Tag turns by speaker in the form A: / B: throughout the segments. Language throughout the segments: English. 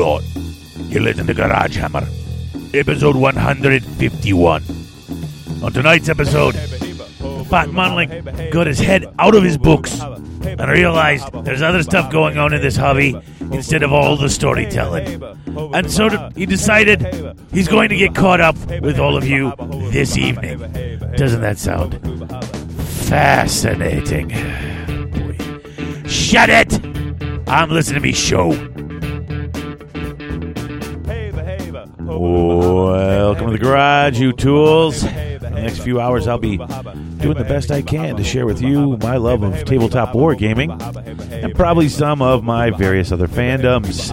A: lot. You listen to Garage Hammer, episode 151. On tonight's episode, Fat Manling got his head out of his books and realized there's other stuff going on in this hobby instead of all the storytelling. And so he decided he's going to get caught up with all of you this evening. Doesn't that sound fascinating? Shut it! I'm listening to me show. Welcome to the garage, you tools. In the next few hours, I'll be doing the best I can to share with you my love of tabletop wargaming and probably some of my various other fandoms.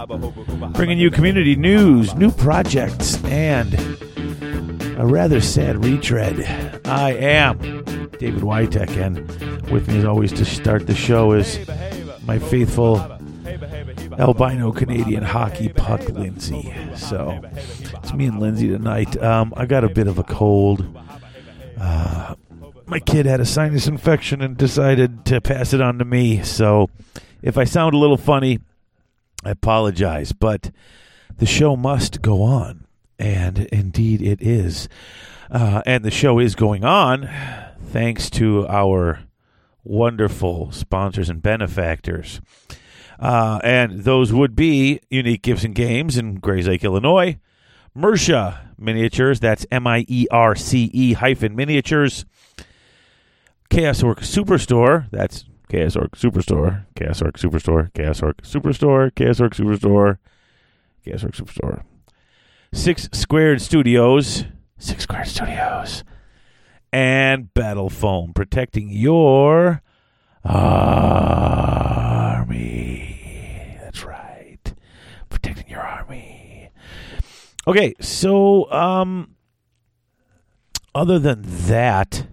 A: Bringing you community news, new projects, and a rather sad retread. I am David Witek, and with me as always to start the show is my faithful albino Canadian hockey puck, Lindsay. So it's me and Lindsay tonight. Um, I got a bit of a cold. Uh, my kid had a sinus infection and decided to pass it on to me. So if I sound a little funny, I apologize. But the show must go on. And indeed it is. Uh, and the show is going on thanks to our wonderful sponsors and benefactors. Uh, and those would be Unique Gibson Games in Grayslake, Illinois. Mierce Miniatures, that's M I E R C E hyphen miniatures. Chaos Orc Superstore, that's Chaos Orc Superstore, Chaos Orc Superstore, Chaos Orc Superstore, Chaos Orc Superstore, Chaos Orc Superstore. Six Squared Studios, Six Squared Studios, and Battle Foam, protecting your army. That's right, protecting your army. Okay, so um, other than that,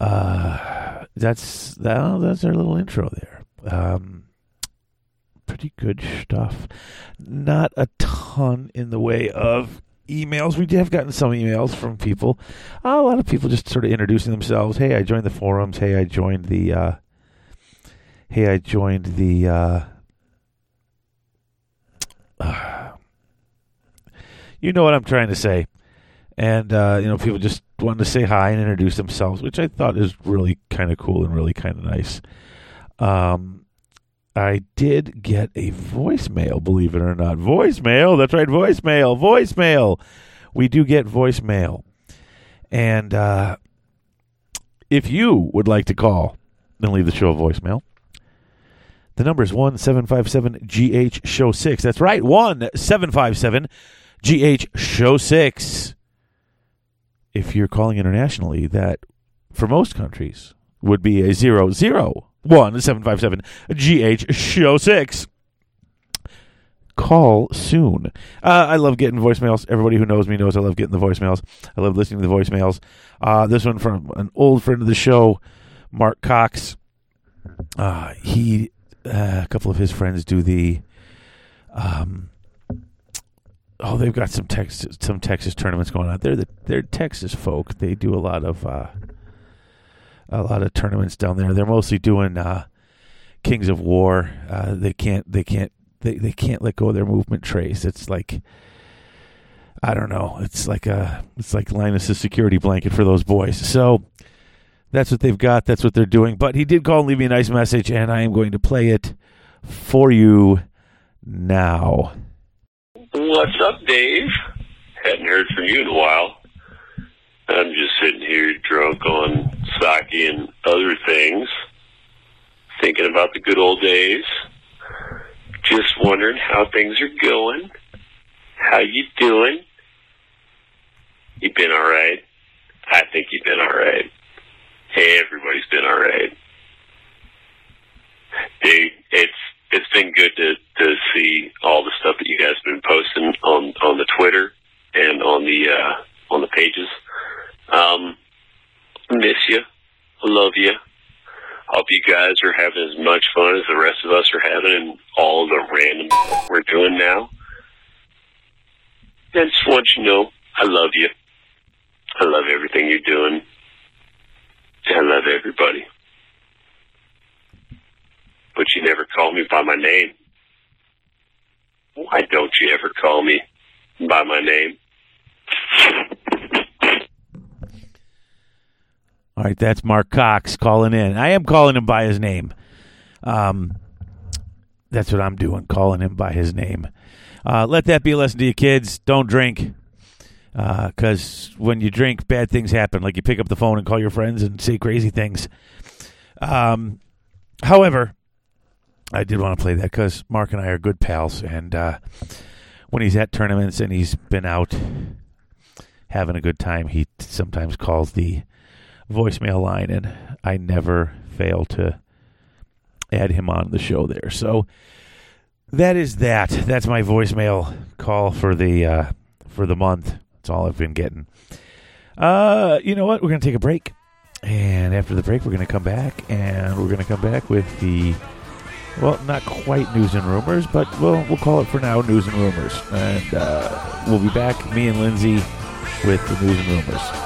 A: uh, that's that, that's our little intro there. Um, pretty good stuff. Not a ton in the way of emails. We have gotten some emails from people. a lot of people just sort of introducing themselves. Hey, I joined the forums. Hey, I joined the. Uh, hey, I joined the. Uh, uh, you know what I'm trying to say, and uh, you know, people just wanted to say hi and introduce themselves, which I thought is really kind of cool and really kind of nice. Um, I did get a voicemail, believe it or not. Voicemail, that's right, voicemail, voicemail. We do get voicemail. And uh, if you would like to call, then leave the show a voicemail. The number is 1757 GH Show 6. That's right, 1757 GH Show 6. If you're calling internationally, that for most countries would be a zero zero one seven five seven GH Show Six. Call soon. Uh, I love getting voicemails. Everybody who knows me knows I love getting the voicemails. I love listening to the voicemails. Uh, this one from an old friend of the show, Mark Cox. Uh, he, uh, a couple of his friends do the. Um, oh, they've got some Texas some Texas tournaments going on. They're the they're Texas folk. They do a lot of uh, a lot of tournaments down there. They're mostly doing uh, Kings of War. Uh, they can't they can't they, they can't let go of their movement trace. It's like I don't know. It's like a it's like Linus's security blanket for those boys. So that's what they've got. That's what they're doing. But he did call and leave me a nice message, and I am going to play it for you now.
B: What's up, Dave? Hadn't heard from you in a while. I'm just sitting here drunk on sake and other things, thinking about the good old days. Just wondering how things are going. How you doing? You been all right? I think you've been all right. Hey, everybody's been all right. Dude, it's it's been good to to see all the stuff that you guys have been posting on on the Twitter and on the uh, on the pages. Um, miss you. Love you. Hope you guys are having as much fun as the rest of us are having and all the random we're doing now. I just want you to know I love you. I love everything you're doing. I love everybody. But you never call me by my name. Why don't you ever call me by my name?
A: All right, that's Mark Cox calling in. I am calling him by his name. Um, that's what I'm doing, calling him by his name. Uh, let that be a lesson to you kids. Don't drink. Because uh, when you drink, bad things happen. Like you pick up the phone and call your friends and say crazy things. Um, however, I did want to play that because Mark and I are good pals. And uh, when he's at tournaments and he's been out having a good time, he sometimes calls the voicemail line. And I never fail to add him on the show there. So that is that. That's my voicemail call for the uh, for the month. That's all I've been getting. Uh, you know what? We're gonna take a break, and after the break, we're gonna come back, and we're gonna come back with the well, not quite news and rumors, but we'll we'll call it for now news and rumors, and uh, we'll be back, me and Lindsay, with the news and rumors.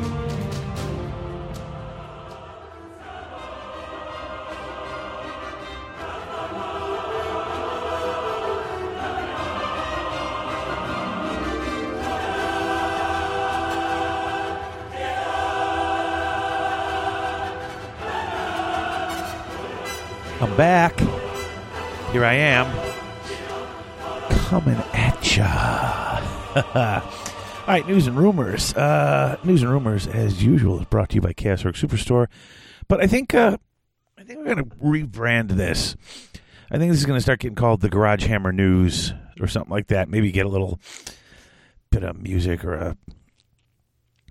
A: I'm back. Here I am. Coming at ya. All right, news and rumors. Uh, news and rumors, as usual, is brought to you by Chaos Orc Superstore. But I think uh, I think we're going to rebrand this. I think this is going to start getting called the Garage Hammer News or something like that. Maybe get a little bit of music or a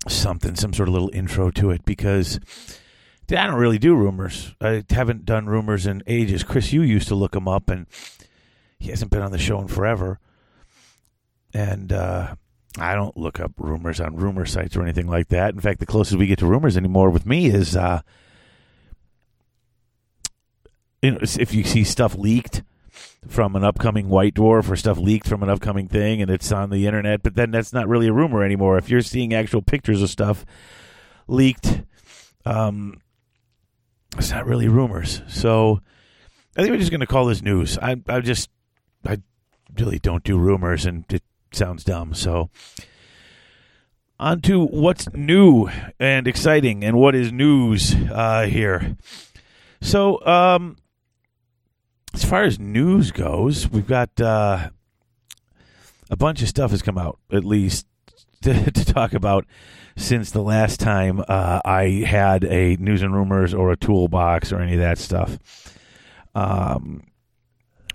A: something, some sort of little intro to it because I don't really do rumors. I haven't done rumors in ages. Chris, you used to look them up, and he hasn't been on the show in forever. And uh, I don't look up rumors on rumor sites or anything like that. In fact, the closest we get to rumors anymore with me is, uh, you know, if you see stuff leaked from an upcoming White Dwarf or stuff leaked from an upcoming thing, and it's on the internet. But then that's not really a rumor anymore. If you're seeing actual pictures of stuff leaked. Um, it's not really rumors. So I think we're just going to call this news. I I just I really don't do rumors, and it sounds dumb. So on to what's new and exciting, and what is news uh, here. So um, as far as news goes, we've got uh, a bunch of stuff has come out, at least to, to talk about since the last time uh, I had a news and rumors or a toolbox or any of that stuff. Um,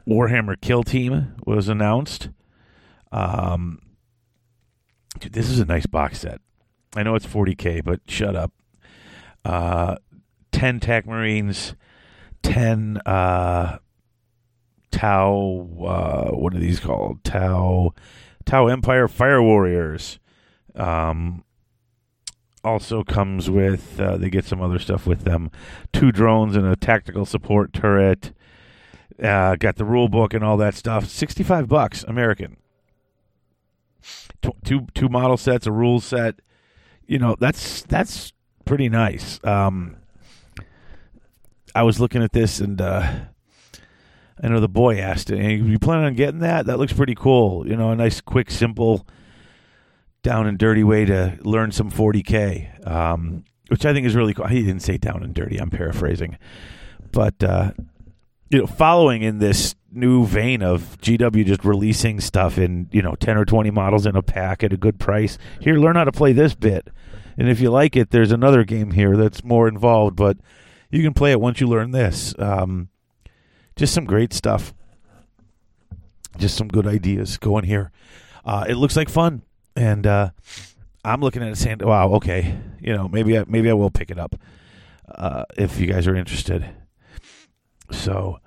A: Warhammer Kill Team was announced. Um, dude, this is a nice box set. I know it's 40k, but shut up. Uh, 10 TAC Marines, 10 uh, Tau, uh, what are these called? Tau, Tau Empire Fire Warriors. Um, also comes with uh, they get some other stuff with them two drones and a tactical support turret uh, got the rule book and all that stuff 65 bucks american two two model sets a rule set you know that's that's pretty nice um, i was looking at this and uh, I know the boy asked it. "Hey, You plan on getting that? That looks pretty cool. You know, a nice, quick, simple, down and dirty way to learn some 40k, um, which I think is really cool. He didn't say down and dirty. I'm paraphrasing, but uh, you know, following in this new vein of GW just releasing stuff in you know 10 or 20 models in a pack at a good price. Here, learn how to play this bit, and if you like it, there's another game here that's more involved, but you can play it once you learn this. Um, just some great stuff. Just some good ideas going here. Uh, it looks like fun, and uh, I'm looking at it saying, "Wow, okay, you know, maybe I, maybe I will pick it up uh, if you guys are interested." So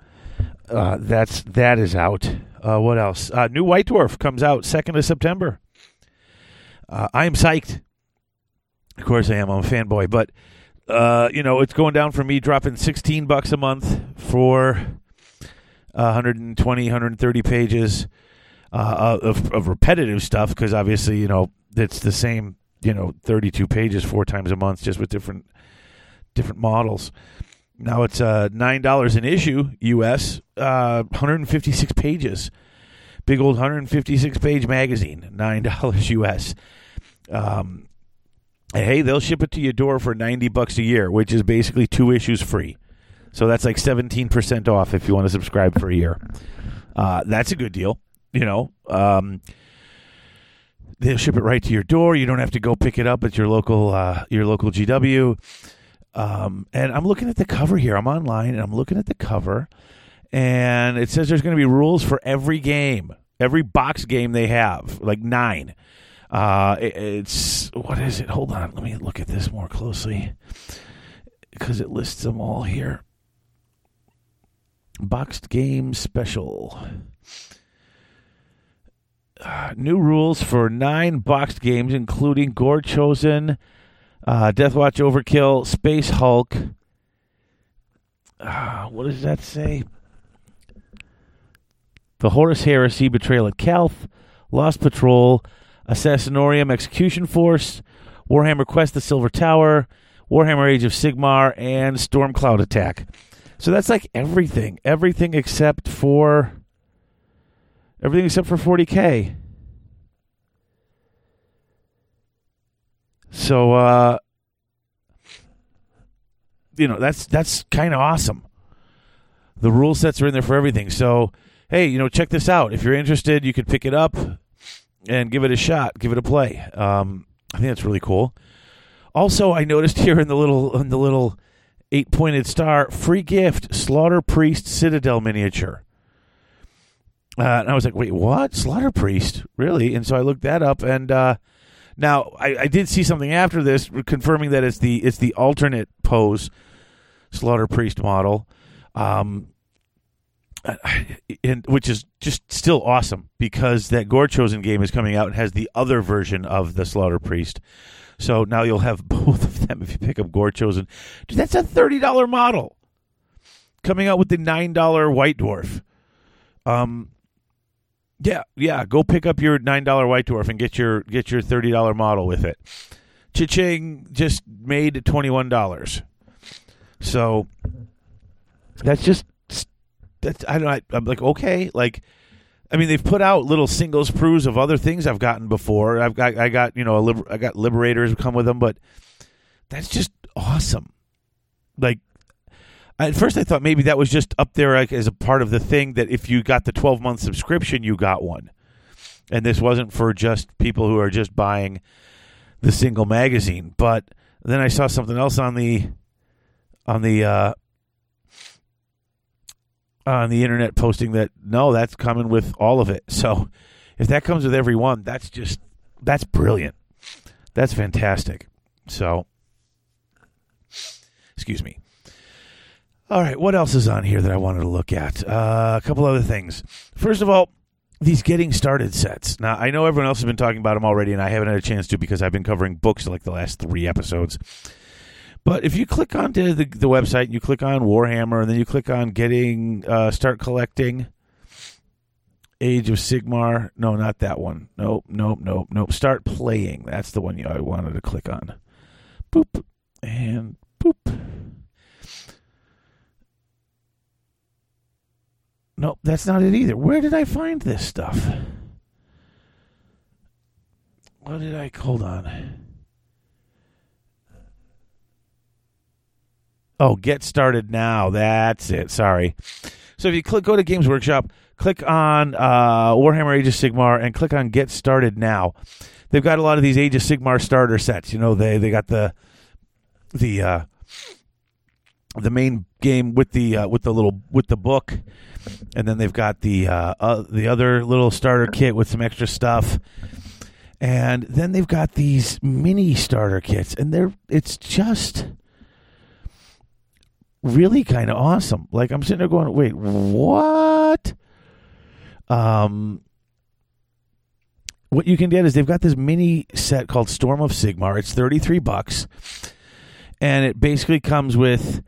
A: uh, that's that is out. Uh, what else? Uh, new White Dwarf comes out second of September. Uh, I am psyched. Of course, I am. I'm a fanboy, but you know, it's going down for me dropping 16 bucks a month for 120, 130 pages uh, of, of repetitive stuff because obviously, you know, it's the same, you know, 32 pages four times a month, just with different different models. Now it's uh, nine dollars an issue, U.S. Uh, 156 pages, big old 156 page magazine, nine dollars U.S. Um, and hey, they'll ship it to your door for 90 bucks a year, which is basically two issues free. So that's like 17% off if you want to subscribe for a year. Uh, that's a good deal, you know. Um, they'll ship it right to your door. You don't have to go pick it up at your local uh, your local GW. Um, and I'm looking at the cover here. I'm online and I'm looking at the cover, and it says there's going to be rules for every game, every box game they have, like nine. Uh, it- it's what is it? Hold on, let me look at this more closely because it lists them all here. Boxed game special. New rules for nine boxed games, including Gorechosen, uh, Deathwatch Overkill, Space Hulk. Uh, what does that say? The Horus Heresy, Betrayal at Calth, Lost Patrol, Assassinorium, Execution Force, Warhammer Quest, The Silver Tower, Warhammer Age of Sigmar, and Stormcloud Attack. So that's like everything, everything except for everything except for 40k. So uh you know, that's that's kind of awesome. The rule sets are in there for everything. So, hey, you know, check this out. If you're interested, you could pick it up and give it a shot, give it a play. Um I think that's really cool. Also, I noticed here in the little in the little eight pointed star, free gift, Slaughter Priest Citadel miniature. Uh, and I was like, wait, what? Slaughter Priest? Really? And so I looked that up, and uh, now I, I did see something after this confirming that it's the it's the alternate pose Slaughter Priest model, um, and which is just still awesome because that Gorechosen game is coming out and has the other version of the Slaughter Priest. So now you'll have both of them if you pick up Gorechosen. Dude, that's a thirty dollar model coming out with the nine dollar White Dwarf. Um, yeah, yeah. Go pick up your nine dollar White Dwarf and get your get your thirty dollar model with it. Cha-ching just made twenty one dollars. So that's just that's I don't know, I'm like okay like. I mean, they've put out little singles proofs of other things I've gotten before. I've got, I got, you know, a liber, I got liberators come with them, but that's just awesome. Like, at first I thought maybe that was just up there like, as a part of the thing that if you got the 12 month subscription, you got one. And this wasn't for just people who are just buying the single magazine. But then I saw something else on the, on the, uh, on the internet posting that no, that's coming with all of it. So if that comes with every one, that's just that's brilliant. That's fantastic. So excuse me. All right, what else is on here that I wanted to look at? Uh, a couple other things. First of all, these getting started sets. Now, I know everyone else has been talking about them already, and I haven't had a chance to because I've been covering books like the last three episodes. But if you click onto the, the website, and you click on Warhammer, and then you click on getting, uh, start collecting Age of Sigmar. No, not that one. Nope, nope, nope, nope. Start playing. That's the one I wanted to click on. Boop, and boop. Nope, that's not it either. Where did I find this stuff? What did I hold on? Oh, get started now. That's it. Sorry. So if you click, go to Games Workshop, click on uh, Warhammer Age of Sigmar, and click on Get Started Now. They've got a lot of these Age of Sigmar starter sets. You know, they they got the the uh, the main game with the uh, with the little with the book, and then they've got the uh, uh, the other little starter kit with some extra stuff, and then they've got these mini starter kits, and they're it's just really kind of awesome. Like I'm sitting there going, wait, what? Um, what you can get is they've got this mini set called Storm of Sigmar. It's 33 bucks. And it basically comes with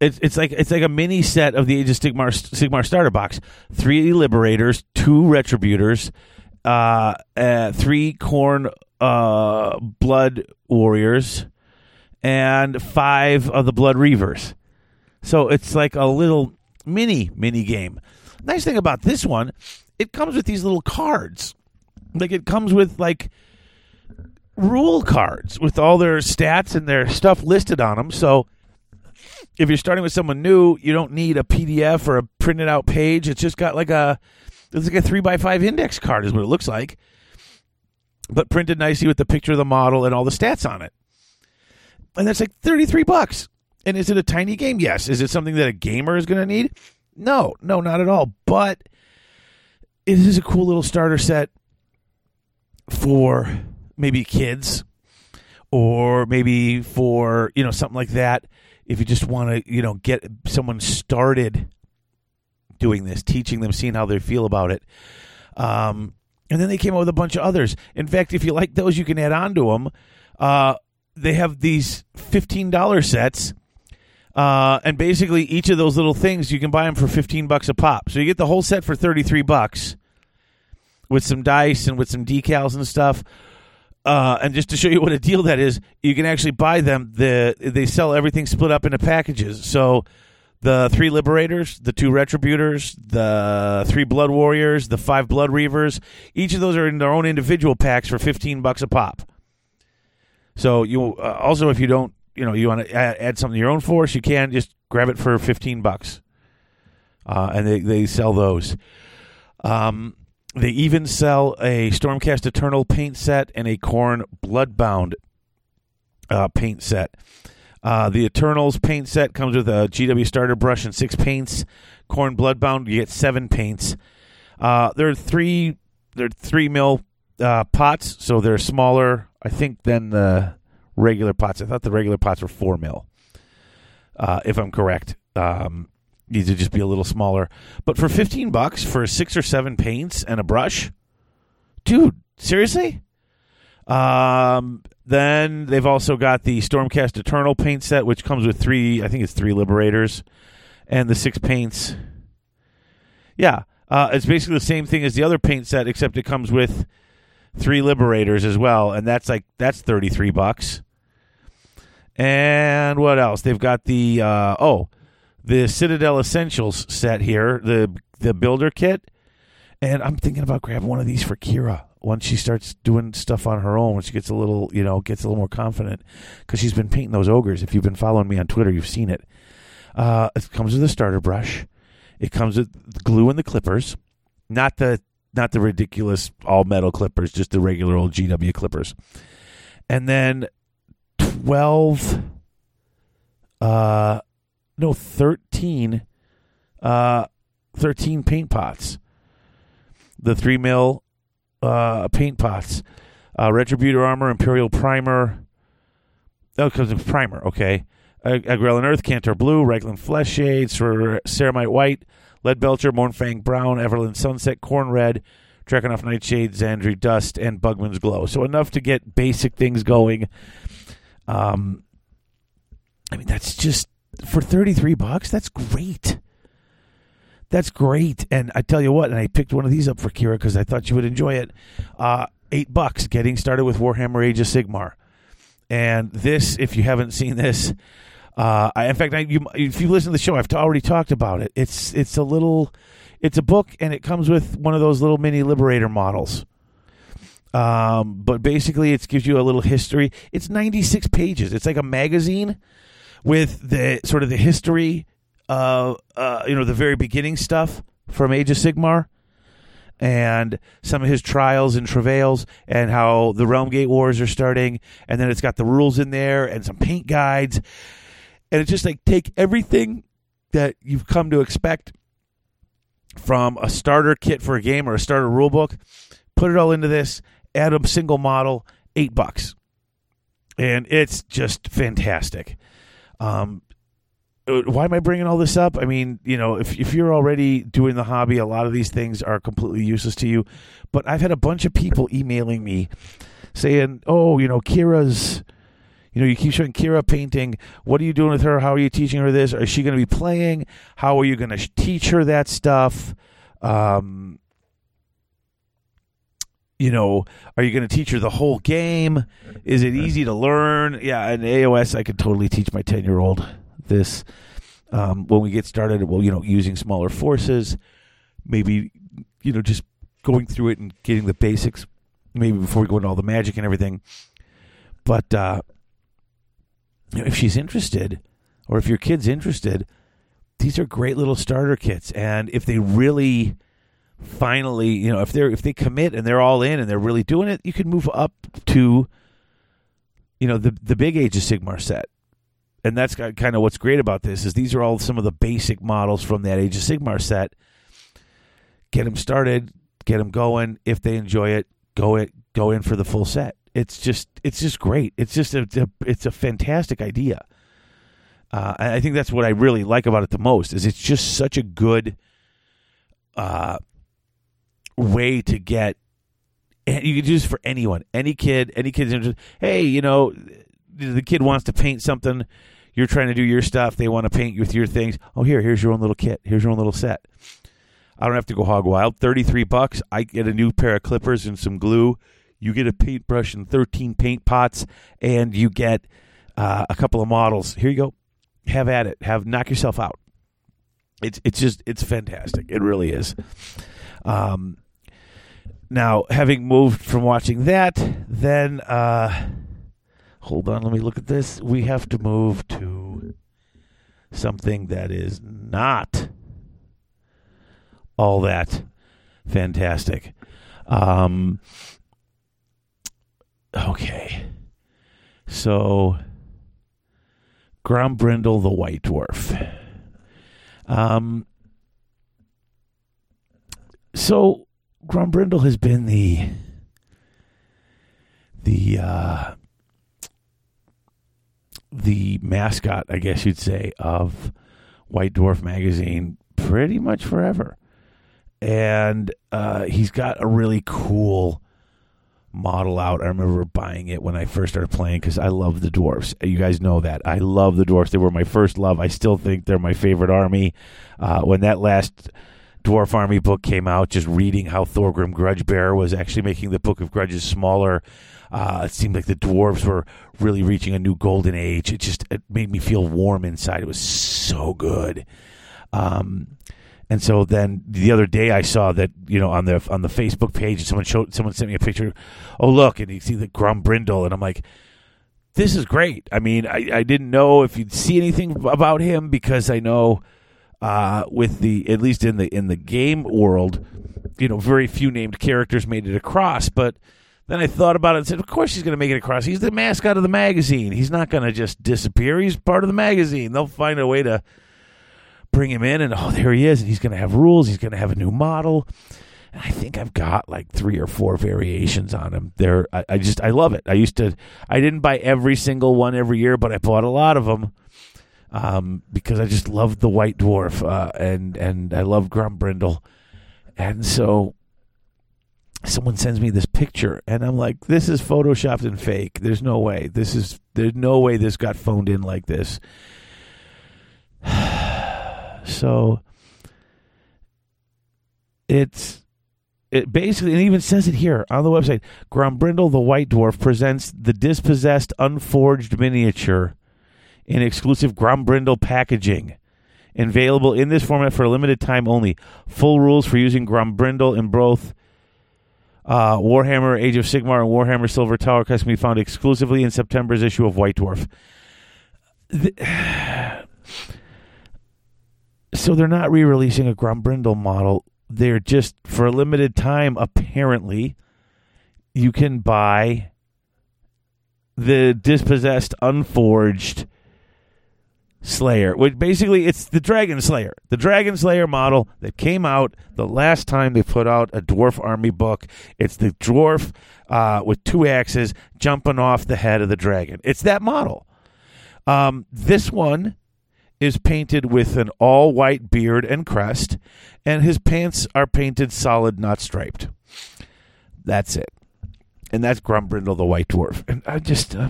A: it's it's like it's like a mini set of the Age of Sigmar Sigmar starter box. Three liberators, two retributors, uh, uh three Khorne uh blood warriors, and five of the blood reavers. So it's like a little mini mini game. Nice thing about this one, it comes with these little cards. Like it comes with like rule cards with all their stats and their stuff listed on them. So if you're starting with someone new, you don't need a PDF or a printed out page. It's just got like a it's like a three by five index card is what it looks like, but printed nicely with the picture of the model and all the stats on it. And that's like thirty three bucks. And is it a tiny game? Yes. Is it something that a gamer is going to need? No, no, not at all. But it is a cool little starter set for maybe kids or maybe for, you know, something like that. If you just want to, you know, get someone started doing this, teaching them, seeing how they feel about it. Um, and then they came out with a bunch of others. In fact, if you like those, you can add on to them. Uh, they have these $15 sets uh, and basically, each of those little things you can buy them for fifteen bucks a pop. So you get the whole set for thirty three bucks with some dice and with some decals and stuff. Uh, and just to show you what a deal that is, you can actually buy them. The they sell everything split up into packages. So the three liberators, the two retributors, the three blood warriors, the five blood reavers. Each of those are in their own individual packs for fifteen bucks a pop. So you uh, also, if you don't you know you want to add, add, something to your own force, you can just grab it for fifteen bucks, uh, and they they sell those. Um, they even sell a Stormcast Eternal paint set and a Khorne Bloodbound uh, paint set. Uh, the Eternals paint set comes with a GW starter brush and six paints. Khorne Bloodbound, you get seven paints. Uh, there are three. They're three mil uh, pots, so they're smaller, I think, than the regular pots. I thought the regular pots were four mil, uh, if I'm correct. Um, needs to just be a little smaller. But for 15 bucks for six or seven paints and a brush, dude, seriously? Um, then they've also got the Stormcast Eternal paint set, which comes with three, I think it's three Liberators, and the six paints. Yeah, uh, it's basically the same thing as the other paint set, except it comes with three Liberators as well, and that's like that's 33 bucks. And what else? They've got the uh, oh, the Citadel Essentials set here, the the builder kit. And I'm thinking about grabbing one of these for Kira once she starts doing stuff on her own. When she gets a little, you know, gets a little more confident because she's been painting those ogres. If you've been following me on Twitter, you've seen it. Uh, it comes with a starter brush. It comes with glue and the clippers, not the not the ridiculous all metal clippers, just the regular old GW clippers. And then 12 uh no 13 uh 13 paint pots the 3 mil uh paint pots uh retributor armor imperial primer oh because it's primer okay Agrellan Earth, Kantor Blue, Reikland Flesh Shades for Ceramite White, Lead Belcher, Mournfang Brown, Everland Sunset, Khorne Red, Drakenhof Nightshade, Zandri Dust, and Bugman's Glow. So enough to get basic things going. Um, I mean, that's just for 33 bucks. That's great. That's great. And I tell you what, and I picked one of these up for Kira because I thought you would enjoy it. Uh, eight bucks getting started with Warhammer Age of Sigmar. And this, if you haven't seen this, Uh, I, in fact, I, you, if you listen to the show, I've already talked about it. It's it's a little, it's a book, and it comes with one of those little mini Liberator models. Um, but basically, it gives you a little history. It's 96 pages. It's like a magazine with the sort of the history, uh, uh, you know, the very beginning stuff from Age of Sigmar and some of his trials and travails and how the Realm Gate Wars are starting. And then it's got the rules in there and some paint guides. And it's just like take everything that you've come to expect from a starter kit for a game or a starter rule book, put it all into this, add a single model, eight bucks. And it's just fantastic. Um, uh, why am I bringing all this up? I mean, you know, if if you're already doing the hobby, a lot of these things are completely useless to you. But I've had a bunch of people emailing me saying, "Oh, you know, Kira's." You know, you keep showing Kira painting. What are you doing with her? How are you teaching her this? Is she going to be playing? How are you going to teach her that stuff? Um, you know, are you going to teach her the whole game? Is it easy to learn? Yeah, in AOS, I could totally teach my 10 year old this. Um, when we get started, well, you know, using smaller forces, maybe, you know, just going through it and getting the basics, maybe before we go into all the magic and everything. But uh, if she's interested, or if your kid's interested, these are great little starter kits. And if they really finally, you know, if they're if they commit and they're all in and they're really doing it, you can move up to, you know, the the big Age of Sigmar set. And that's kind of what's great about this is these are all some of the basic models from that Age of Sigmar set. Get them started, get them going. If they enjoy it, go it go in for the full set. It's just it's just great. It's just a, it's a, it's a fantastic idea. Uh, I think that's what I really like about it the most is it's just such a good uh, way to get and you can do this for anyone any kid any kid's interested. Hey you know the kid wants to paint something. You're trying to do your stuff. They want to paint with your things. Oh here here's your own little kit. Here's your own little set. I don't have to go hog wild. 33 bucks. I get a new pair of clippers and some glue. You get a paintbrush and 13 paint pots and you get uh, a couple of models. Here you go. Have at it. Have knock yourself out. It's it's just it's fantastic. It really is. Um now, having moved from watching that, then uh, hold on, let me look at this. We have to move to something that is not all that fantastic. Um, okay, so Grombrindle the White Dwarf. Um, so Grombrindle has been the the uh, the mascot, I guess you'd say, of White Dwarf magazine pretty much forever, and uh, he's got a really cool model out. I remember buying it when I first started playing because I love the dwarfs. You guys know that I love the dwarfs. They were my first love. I still think they're my favorite army. Uh, when that last Dwarf Army book came out, just reading how Thorgrim Grudgebearer was actually making the Book of Grudges smaller. Uh, it seemed like the dwarves were really reaching a new golden age. It just it made me feel warm inside. It was so good. Um, and so then the other day I saw that you know on the on the Facebook page someone showed someone sent me a picture. Oh look, and you see the Grombrindle, and I'm like, this is great. I mean, I, I didn't know if you'd see anything about him because I know uh, with the at least in the in the game world, you know, very few named characters made it across. But then I thought about it and said, of course he's going to make it across. He's the mascot of the magazine. He's not going to just disappear. He's part of the magazine. They'll find a way to bring him in, and oh, there he is. And he's going to have rules. He's going to have a new model. And I think I've got like three or four variations on him. There, I, I just I love it. I used to, I didn't buy every single one every year, but I bought a lot of them um, because I just love the White Dwarf uh, and and I love Grombrindle, and so someone sends me this picture and I'm like, this is photoshopped and fake. There's no way. This is there's no way this got phoned in like this. so it's it basically it even says it here on the website. Grombrindle the White Dwarf presents the dispossessed unforged miniature in exclusive Grombrindle packaging. Available in this format for a limited time only. Full rules for using Grombrindle in both uh, Warhammer Age of Sigmar and Warhammer Silver Tower can be found exclusively in September's issue of White Dwarf. The- so they're not re-releasing a Grombrindle model. They're just for a limited time. Apparently, you can buy the dispossessed, unforged Slayer, which basically it's the Dragon Slayer, the Dragon Slayer model that came out the last time they put out a dwarf army book. It's the dwarf uh, with two axes jumping off the head of the dragon. It's that model. Um, this one is painted with an all white beard and crest, and his pants are painted solid, not striped. That's it. And that's Grombrindle the White Dwarf. And I just. Uh,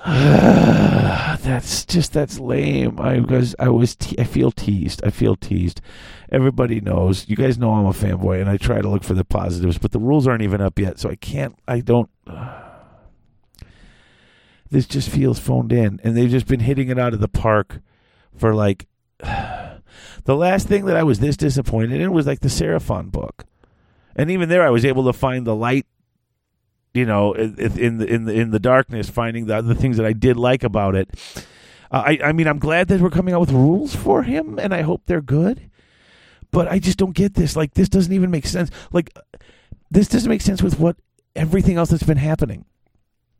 A: that's just that's lame. I was I was te- I feel teased. I feel teased. Everybody knows. You guys know I'm a fanboy, and I try to look for the positives, but the rules aren't even up yet, so I can't. I don't. this just feels phoned in, and they've just been hitting it out of the park for like. the last thing that I was this disappointed in was like the Seraphon book, and even there I was able to find the light you know, in the in the in the darkness, finding the the things that I did like about it. Uh, I I mean, I'm glad that we're coming out with rules for him, and I hope they're good. But I just don't get this. Like, this doesn't even make sense. Like, this doesn't make sense with what everything else that's been happening.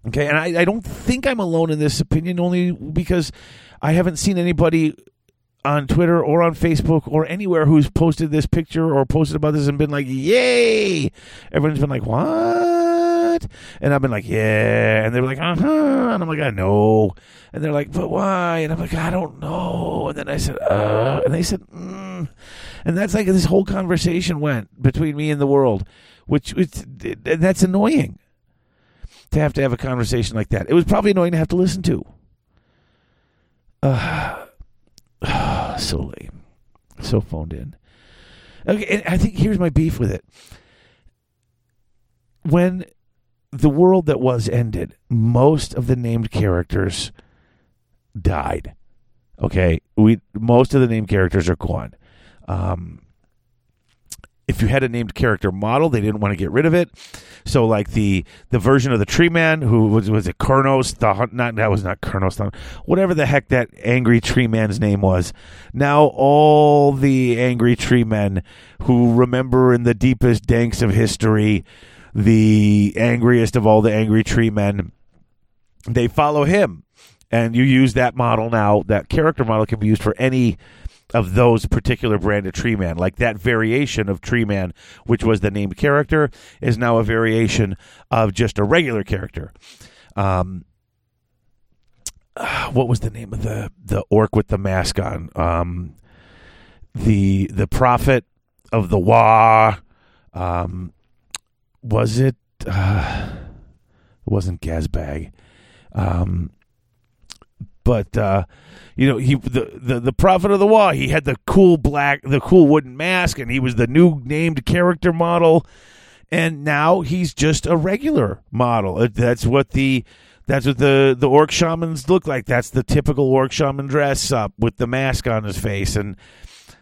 A: Okay, and I, I don't think I'm alone in this opinion, only because I haven't seen anybody on Twitter or on Facebook or anywhere who's posted this picture or posted about this and been like, "Yay!" Everyone's been like, "What?" And I've been like, "Yeah," and they're like, "Uh huh," and I'm like, "I know," and they're like, "But why?" And I'm like, "I don't know." And then I said, "Uh," and they said, mm. and that's like this whole conversation went between me and the world, which and that's annoying to have to have a conversation like that. It was probably annoying to have to listen to. Uh, so lame, so phoned in. Okay, I think here's my beef with it. When the world that was ended, most of the named characters died. Okay, we most of the named characters are gone. Um, if you had a named character model, they didn't want to get rid of it. So, like the the version of the Tree Man, who was was it Kurnos? The not that was not Kurnos. the- Whatever the heck that angry Tree Man's name was. Now all the angry Tree Men who remember in the deepest danks of history, the angriest of all the angry Tree Men, they follow him, and you use that model now. That character model can be used for any of those particular brand of Tree Man. Like that variation of Tree Man, which was the named character, is now a variation of just a regular character. Um, what was the name of the the orc with the mask on? Um, the the prophet of the Wa. Um, was it? Uh, it wasn't Gazbag. Um, but uh, you know he the, the the prophet of the wall he had the cool black the cool wooden mask and he was the new named character model and now he's just a regular model Uh, that's what the that's what the the orc shamans look like that's the typical orc shaman dress up with the mask on his face and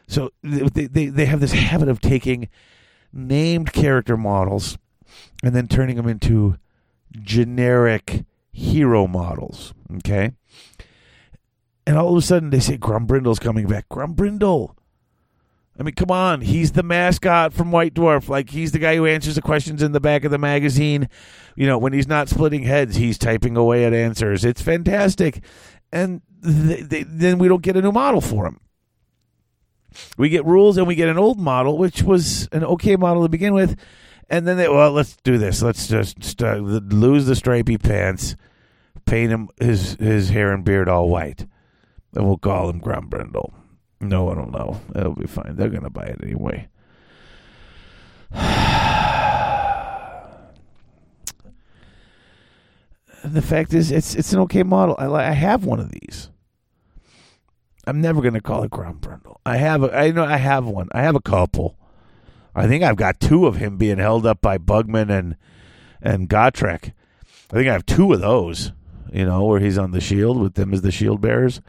A: so they they, they have this habit of taking named character models and then turning them into generic hero models okay and all of a sudden they say Grombrindle's coming back. Grombrindle. I mean, come on. He's the mascot from White Dwarf. Like, he's the guy who answers the questions in the back of the magazine. You know, when he's not splitting heads, he's typing away at answers. It's fantastic. And th- th- then we don't get a new model for him. We get rules and we get an old model, which was an okay model to begin with. And then they, well, let's do this. Let's just lose the stripy pants, paint him his, his hair and beard all white. Then we'll call him Grombrindle. No, I don't know. It'll be fine. They're gonna buy it anyway. the fact is, it's it's an okay model. I I have one of these. I'm never gonna call it Grombrindle. I have a, I know I have one. I have a couple. I think I've got two of him being held up by Bugman and and Gotrek. I think I have two of those. you know, where he's on the shield with them as the shield bearers.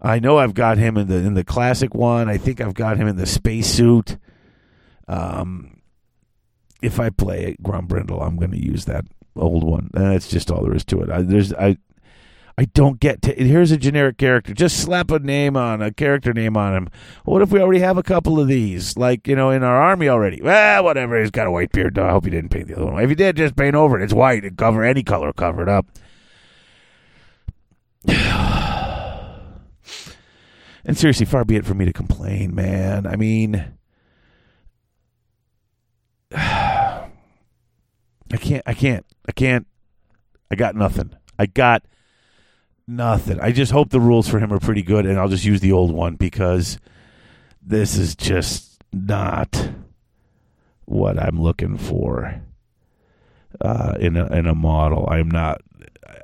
A: I know I've got him in the in the classic one. I think I've got him in the spacesuit. Um, if I play Grombrindle, I'm going to use that old one. And that's just all there is to it. I, there's I I don't get to. Here's a generic character. Just slap a name on a character name on him. What if we already have a couple of these, like you know, in our army already? Well, whatever. He's got a white beard. I hope he didn't paint the other one. If he did, just paint over it. It's white and cover any color, cover it up. and seriously, far be it for me to complain, man. I mean. I can't. I can't. I can't. I got nothing. I got nothing. I just hope the rules for him are pretty good, and I'll just use the old one because this is just not what I'm looking for uh, in a in a model. I'm not.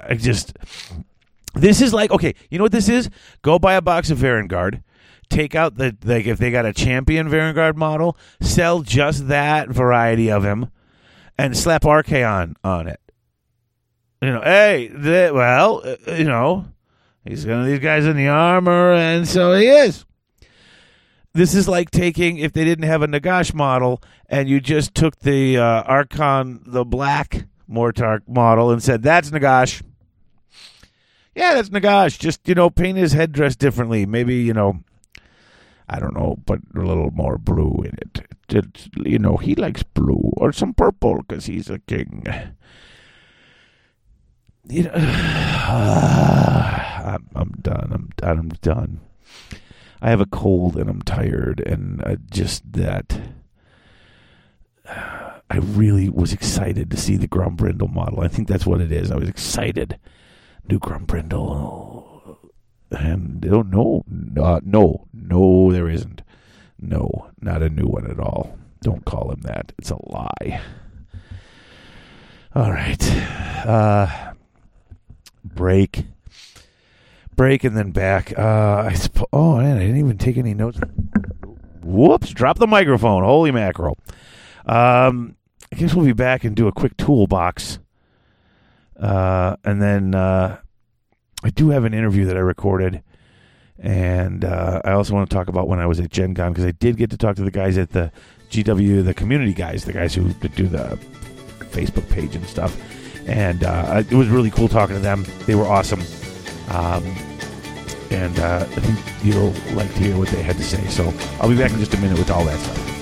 A: I just. This is like okay. You know what this is? Go buy a box of Varanguard. Take out the like if they got a champion Varanguard model, sell just that variety of him, and slap Archaon on it. You know, hey, the, well, uh, you know, he's one of these guys in the armor, and so he is. This is like taking if they didn't have a Nagash model and you just took the uh, Arkhan, the black Mortarch model, and said that's Nagash. Yeah, that's Nagash. Just you know, paint his headdress differently. Maybe you know, I don't know, put a little more blue in it. It's, you know, he likes blue or some purple because he's a king. You know, I'm, I'm done. I'm. I'm done. I have a cold and I'm tired, and uh, just that. I really was excited to see the Grombrindle model. I think that's what it is. I was excited. New Grombrindle. And oh, no, no, no, no, there isn't. No, not a new one at all. Don't call him that. It's a lie. All right. Uh, break. Break and then back. Uh, I oh, man, I didn't even take any notes. Whoops, drop the microphone. Holy mackerel. Um, I guess we'll be back and do a quick toolbox. Uh, and then uh, I do have an interview that I recorded. And uh, I also want to talk about when I was at Gen Con because I did get to talk to the guys at the GW, the community guys, the guys who do the Facebook page and stuff. And uh, it was really cool talking to them. They were awesome. Um, and uh, I think you'll like to hear what they had to say. So I'll be back in just a minute with all that stuff.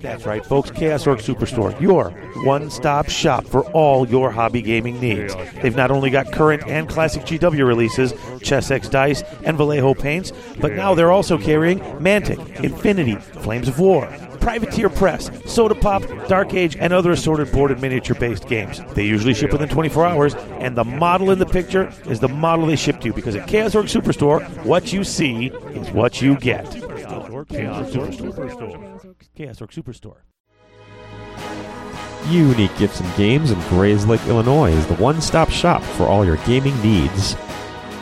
A: That's right, folks. Chaos Orc Superstore, your one stop shop for all your hobby gaming needs. They've not only got current and classic GW releases, Chessex Dice, and Vallejo paints, but now they're also carrying Mantic, Infinity, Flames of War, Privateer Press, Soda Pop, Dark Age, and other assorted board and miniature based games. They usually ship within 24 hours, and the model in the picture is the model they ship to you because at Chaos Orc Superstore, what you see is what you get. Chaos Orc Superstore. Chaos Superstore.
C: Unique Gifts and Games in Grayslake, Illinois is the one stop shop for all your gaming needs.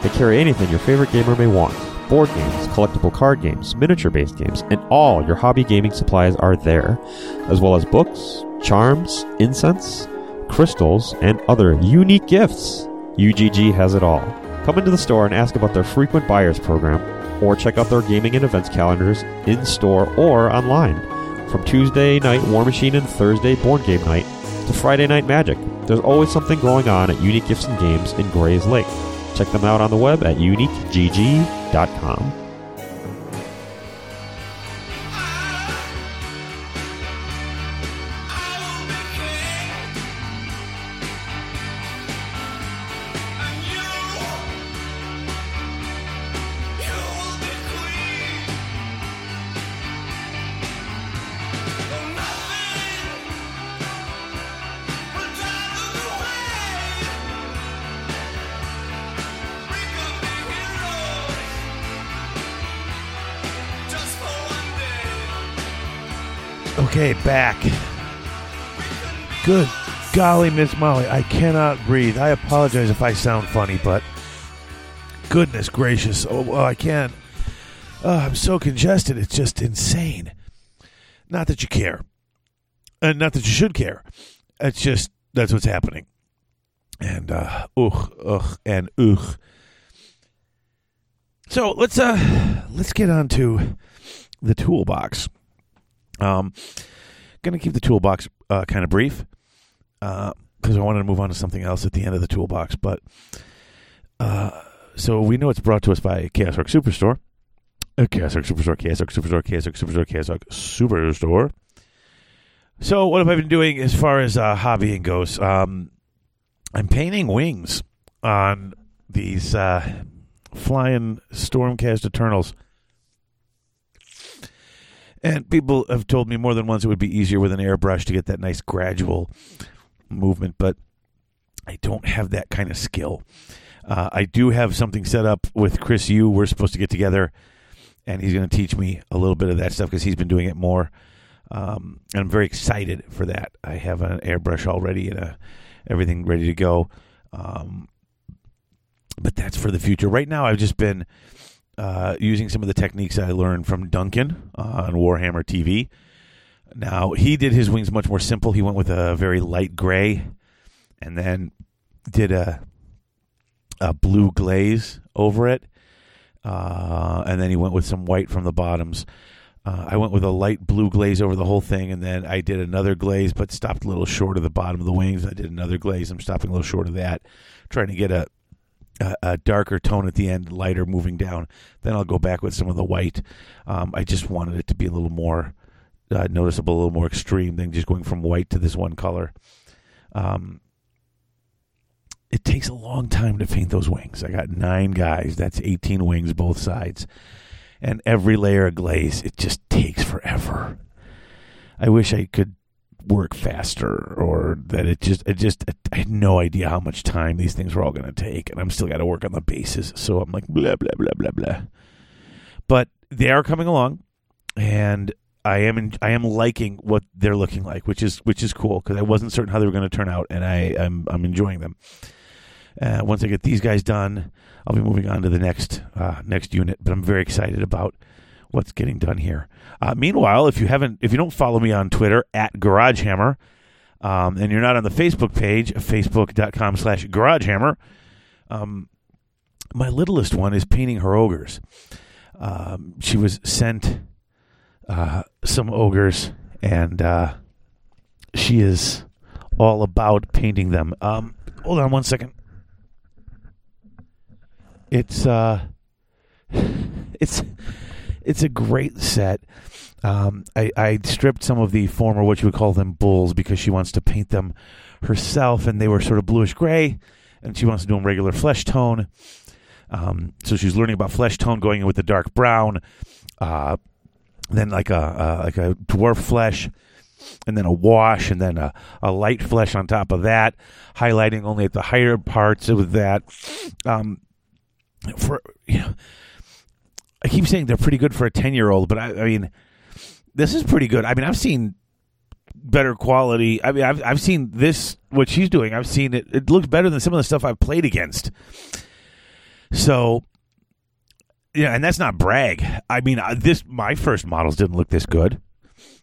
C: They carry anything your favorite gamer may want board games, collectible card games, miniature based games, and all your hobby gaming supplies are there, as well as books, charms, incense, crystals, and other unique gifts. UGG has it all. Come into the store and ask about their frequent buyers program, or check out their gaming and events calendars in store or online. From Tuesday night War Machine and Thursday Board Game Night to Friday Night Magic, there's always something going on at Unique Gifts and Games in Grayslake. Check them out on the web at uniquegg.com.
A: Okay, back. Good golly, Miss Molly, I cannot breathe. I apologize if I sound funny, but goodness gracious, oh, well, I can't. Oh, I'm so congested. It's just insane. Not that you care, and not that you should care. It's just that's what's happening. And uh, ugh, ugh, and ugh. So let's uh let's get on to the toolbox. Um, gonna keep the toolbox uh, kind of brief because I wanted to move on to something else at the end of the toolbox. But uh, so we know it's brought to us by Chaos Orc Superstore. Uh, Chaos Orc Superstore, Chaos Orc Superstore, Chaos Orc Superstore, Chaos Orc Superstore. So what have I been doing as far as uh, hobbying goes? Um, I'm painting wings on these uh, flying Stormcast Eternals. And people have told me more than once it would be easier with an airbrush to get that nice gradual movement, but I don't have that kind of skill. Uh, I do have something set up with Chris Yu. We're supposed to get together, and he's going to teach me a little bit of that stuff because he's been doing it more. Um, and I'm very excited for that. I have an airbrush already and a, everything ready to go. Um, but that's for the future. Right now, I've just been uh, using some of the techniques I learned from Duncan uh, on Warhammer TV. Now he did his wings much more simple. He went with a very light gray, and then did a a blue glaze over it, uh, and then he went with some white from the bottoms. Uh, I went with a light blue glaze over the whole thing, and then I did another glaze, but stopped a little short of the bottom of the wings. I did another glaze. I'm stopping a little short of that, trying to get a a, a darker tone at the end, lighter moving down. Then I'll go back with some of the white. Um, I just wanted it to be a little more uh, noticeable, a little more extreme than just going from white to this one color. Um, it takes a long time to paint those wings. I got nine guys. That's 18 wings both sides. And every layer of glaze, it just takes forever. I wish I could work faster or that it just it just I had no idea how much time these things were all going to take and I'm still got to work on the bases. So I'm like blah blah blah blah blah. But they are coming along and I am in, I am liking what they're looking like which is which is cool because I wasn't certain how they were going to turn out and I I'm I'm enjoying them. Uh, once I get these guys done I'll be moving on to the next uh, next unit but I'm very excited about what's getting done here. Uh, meanwhile, if you haven't, if you don't follow me on Twitter at GarageHammer, um, and you're not on the Facebook page, facebook.com slash GarageHammer, um, my littlest one is painting her ogres. Um, she was sent uh, some ogres, and uh, she is all about painting them. Um, hold on one second. It's uh, it's it's a great set. Um, I, I stripped some of the former, what you would call them, bulls because she wants to paint them herself, and they were sort of bluish gray, and she wants to do them regular flesh tone. Um, so she's learning about flesh tone, going in with the dark brown, uh, then like a uh, like a dwarf flesh, and then a wash, and then a, a light flesh on top of that, highlighting only at the higher parts of that. Um, for you know, I keep saying they're pretty good for a 10 year old, but I, I, mean, this is pretty good. I mean, I've seen better quality. I mean, I've, I've seen this, what she's doing. I've seen it. It looks better than some of the stuff I've played against. So, yeah, and that's not brag. I mean, this, my first models didn't look this good,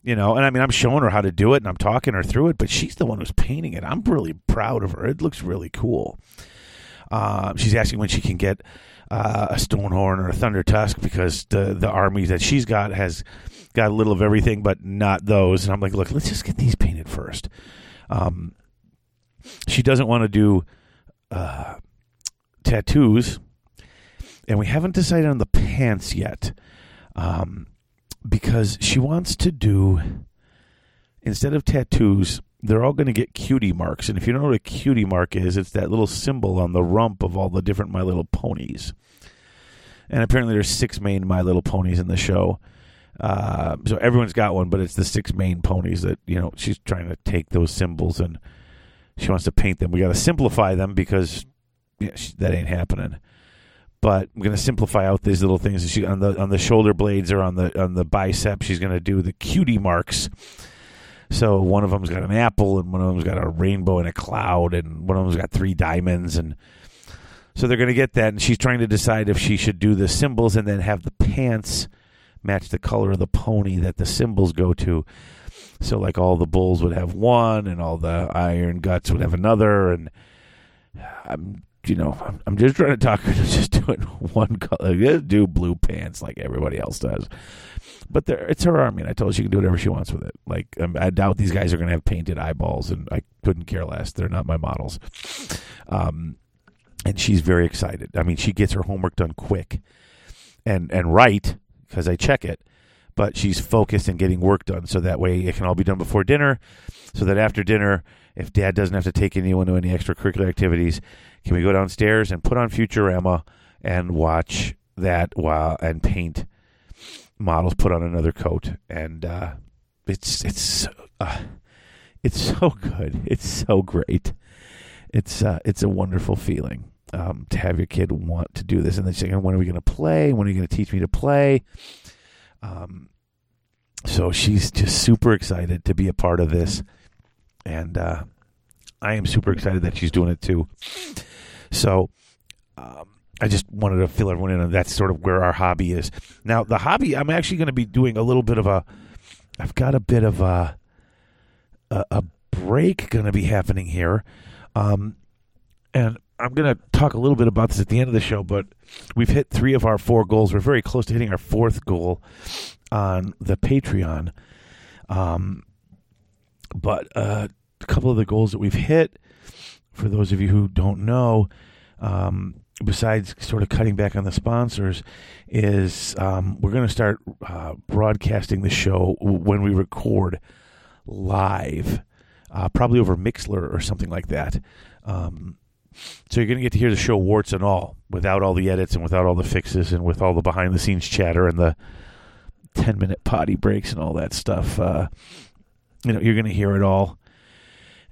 A: you know, and I mean, I'm showing her how to do it and I'm talking her through it, but she's the one who's painting it. I'm really proud of her. It looks really cool. Uh, she's asking when she can get uh, a Stonehorn or a Thunder Tusk because the the army that she's got has got a little of everything, but not those. And I'm like, look, let's just get these painted first. Um, she doesn't want to do uh, tattoos, and we haven't decided on the pants yet, um, because she wants to do instead of tattoos they're all going to get cutie marks. And if you don't know what a cutie mark is, it's that little symbol on the rump of all the different My Little Ponies. And apparently, there's six main My Little Ponies in the show. Uh, so everyone's got one, but it's the six main ponies that you know she's trying to take those symbols and she wants to paint them. We got to simplify them because she, that ain't happening. But I'm going to simplify out these little things. She on the on the shoulder blades or on the on the bicep. She's going to do the cutie marks So one of them's got an apple, and one of them's got a rainbow and a cloud, and one of them's got three diamonds, and so they're going to get that. And she's trying to decide if she should do the symbols and then have the pants match the color of the pony that the symbols go to. So like all the bulls would have one, and all the iron guts would have another, and I'm you know I'm, I'm just trying to talk her to just doing one color. Just do blue pants like everybody else does. But there, it's her army, and I told her she can do whatever she wants with it. Like um, I doubt these guys are going to have painted eyeballs, and I couldn't care less. They're not my models. Um, and she's very excited. I mean, she gets her homework done quick, and and right because I check it. But she's focused and getting work done, so that way it can all be done before dinner, so that after dinner, if Dad doesn't have to take anyone to any extracurricular activities, can we go downstairs and put on Futurama and watch that while and paint models, put on another coat, and uh, it's it's uh, it's so good, it's so great, it's uh, it's a wonderful feeling um, to have your kid want to do this, and then saying, "When are we going to play? When are you going to teach me to play?" Um, so she's just super excited to be a part of this, and uh, I am super excited that she's doing it too. So um, I just wanted to fill everyone in on that's sort of where our hobby is. Now, the hobby, I'm actually going to be doing a little bit of a, I've got a bit of a, a, a break going to be happening here. Um, and I'm going to talk a little bit about this at the end of the show, but we've hit three of our four goals. We're very close to hitting our fourth goal on the Patreon. Um, but uh, a couple of the goals that we've hit, for those of you who don't know, um, besides sort of cutting back on the sponsors, is um, we're going to start uh, broadcasting the show when we record live, uh, probably over Mixlr or something like that. Um, so you're going to get to hear the show warts and all, without all the edits and without all the fixes and with all the behind the scenes chatter and the 10 minute potty breaks and all that stuff. Uh, you know, you're going to hear it all.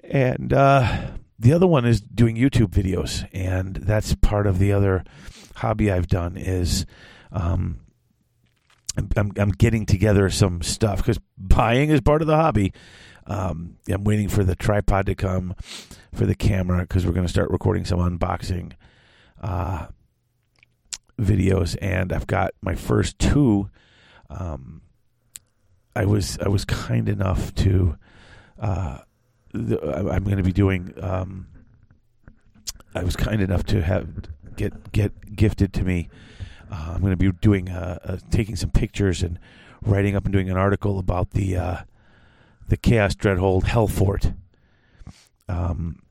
A: And uh, the other one is doing YouTube videos, and that's part of the other hobby I've done is um, I'm, I'm, getting together some stuff because buying is part of the hobby. Um, I'm waiting for the tripod to come for the camera because we're going to start recording some unboxing uh, videos, and I've got my first two. Um, I was I was kind enough to. Uh, the, I'm going to be doing. Um, I was kind enough to have get get gifted to me. Uh, I'm going to be doing uh, uh, taking some pictures and writing up and doing an article about the uh, the Chaos Dreadhold Hellfort. Um,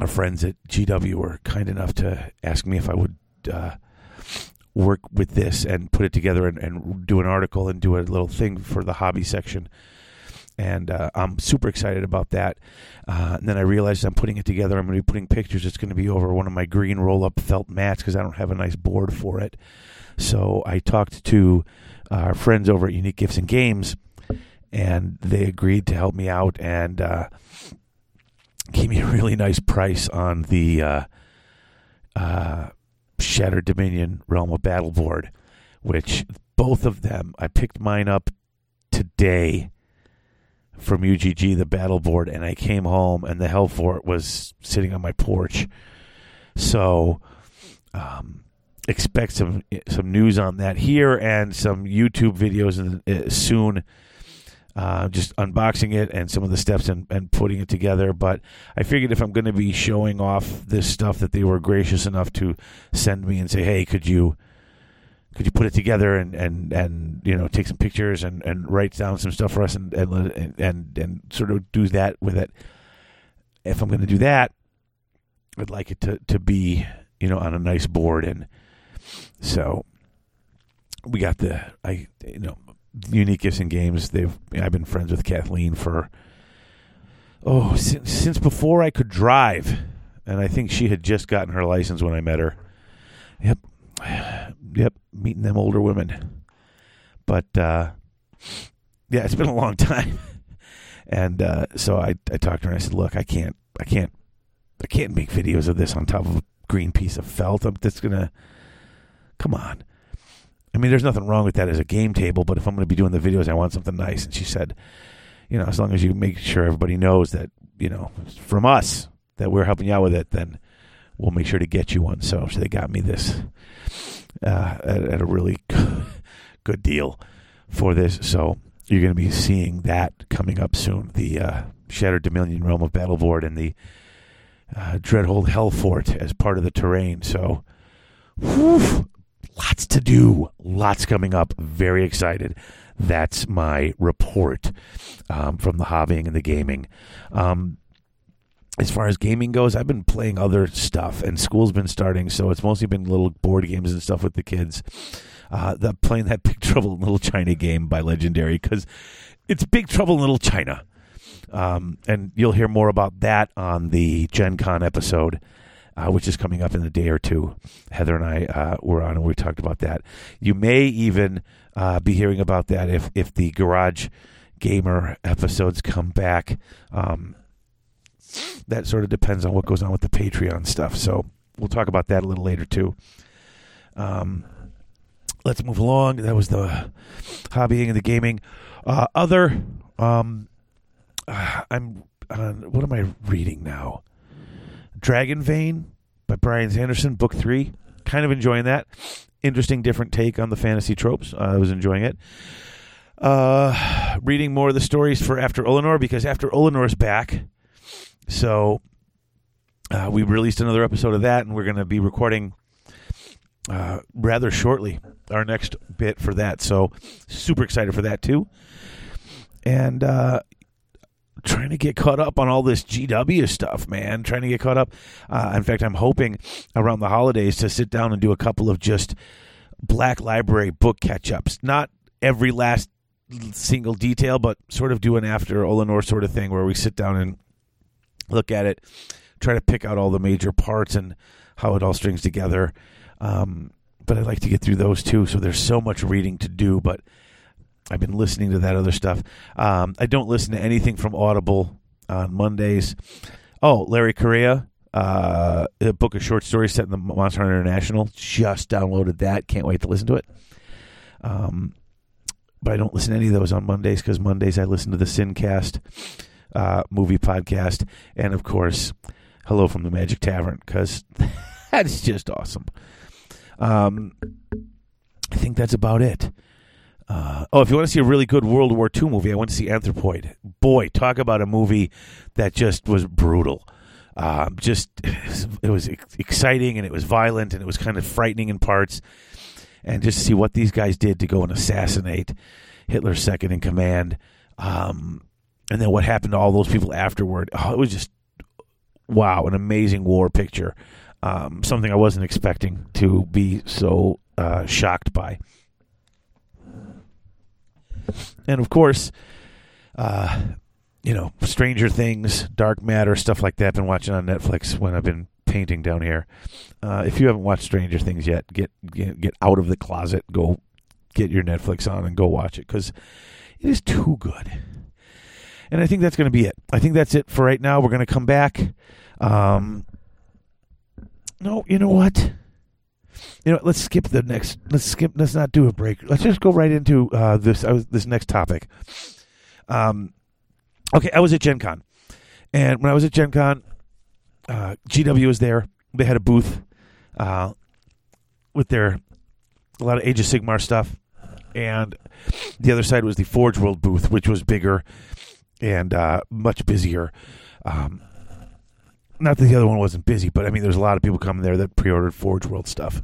A: our friends at GW were kind enough to ask me if I would uh, work with this and put it together and, and, do an article and do a little thing for the hobby section. And uh, I'm super excited about that. Uh, and then I realized I'm putting it together. I'm going to be putting pictures. It's going to be over one of my green roll up felt mats because I don't have a nice board for it. So I talked to our friends over at Unique Gifts and Games, and they agreed to help me out and uh, gave me a really nice price on the uh, uh, Shattered Dominion Realm of Battle board, which both of them I picked mine up today from UGG, the battle board, and I came home and the hell Hellfort was sitting on my porch. So, um, expect some some news on that here and some YouTube videos uh, soon uh, just unboxing it and some of the steps and, and putting it together. But I figured if I'm going to be showing off this stuff, that they were gracious enough to send me and say, "Hey, could you could you put it together and and and you know take some pictures and and write down some stuff for us and and and and sort of do that with it." If I'm going to do that, I'd like it to to be you know on a nice board and so we got the I you know unique gifts and games. They've I've been friends with Kathleen for oh since, since before I could drive, and I think she had just gotten her license when I met her. Yep, yep, meeting them older women, but uh, yeah, it's been a long time, and uh, so I I talked to her and I said, look, I can't I can't I can't make videos of this on top of a green piece of felt. I'm, that's gonna come on. I mean, there's nothing wrong with that as a game table, but if I'm going to be doing the videos, I want something nice. And she said, you know, as long as you make sure everybody knows that you know from us that we're helping you out with it, then we'll make sure to get you one. So, so they got me this uh, at, at a really good deal for this. So you're going to be seeing that coming up soon. The uh, Shattered Dominion Realm of Battleboard and the uh, Dreadhold Hellfort as part of the terrain. So, whew, lots to do, lots coming up. Very excited. That's my report um, from the hobbying and the gaming. Um, as far as gaming goes, I've been playing other stuff, and school's been starting, so it's mostly been little board games and stuff with the kids. Uh, the, playing that Big Trouble in Little China game by Legendary because it's Big Trouble in Little China. Um, and you'll hear more about that on the Gen Con episode, uh, which is coming up in a day or two. Heather and I uh, were on and we talked about that. You may even uh, be hearing about that if, if the Garage Gamer episodes come back. Um, that sort of depends on what goes on with the Patreon stuff. So we'll talk about that a little later too. Um, let's move along. That was the hobbying and the gaming. Uh, other, um, uh, I'm on. What am I reading now? Dragon Vein by Brian D. Anderson, book three. Kind of enjoying that. Interesting, different take on the fantasy tropes. Uh, I was enjoying it. Uh, reading more of the stories for After Olinor because After Olinor's back. So uh, we released another episode of that, and we're going to be recording uh, rather shortly our next bit for that. So super excited for that too. And uh, trying to get caught up on all this GW stuff, man. Trying to get caught up. Uh, in fact, I'm hoping around the holidays to sit down and do a couple of just Black Library book catch ups. Not every last single detail, but sort of do an after Olinor sort of thing where we sit down and look at it, try to pick out all the major parts and how it all strings together. Um, but I'd like to get through those too. So there's so much reading to do, but I've been listening to that other stuff. Um, I don't listen to anything from Audible on Mondays. Oh, Larry Correia, uh, a book of short stories set in the Monster Hunter International. Just downloaded that. Can't wait to listen to it. Um, but I don't listen to any of those on Mondays because Mondays I listen to the Sincast uh, movie podcast, and of course, Hello from the Magic Tavern because that's just awesome. Um, I think that's about it. Uh, oh, if you want to see a really good World War II movie, I went to see Anthropoid. Boy, talk about a movie that just was brutal. Um, just it was exciting and it was violent and it was kind of frightening in parts. And just to see what these guys did to go and assassinate Hitler's second in command, um, and then what happened to all those people afterward. Oh, it was just wow, an amazing war picture. Um, something I wasn't expecting to be so uh, shocked by. And of course, uh, you know, Stranger Things, Dark Matter, stuff like that. I've been watching on Netflix when I've been painting down here. Uh, if you haven't watched Stranger Things yet, get, get get out of the closet, go get your Netflix on, and go watch it because it is too good. And I think that's going to be it. I think that's it for right now. We're going to come back. Um, no, you know what? You know, let's skip the next. Let's skip. Let's not do a break. Let's just go right into uh, this uh, this next topic. Um, okay, I was at Gen Con, and when I was at Gen Con, uh, GW was there. They had a booth uh, with their a lot of Age of Sigmar stuff, and the other side was the Forge World booth, which was bigger and uh, much busier. Um, not that the other one wasn't busy, but I mean, there's a lot of people coming there that pre-ordered Forge World stuff,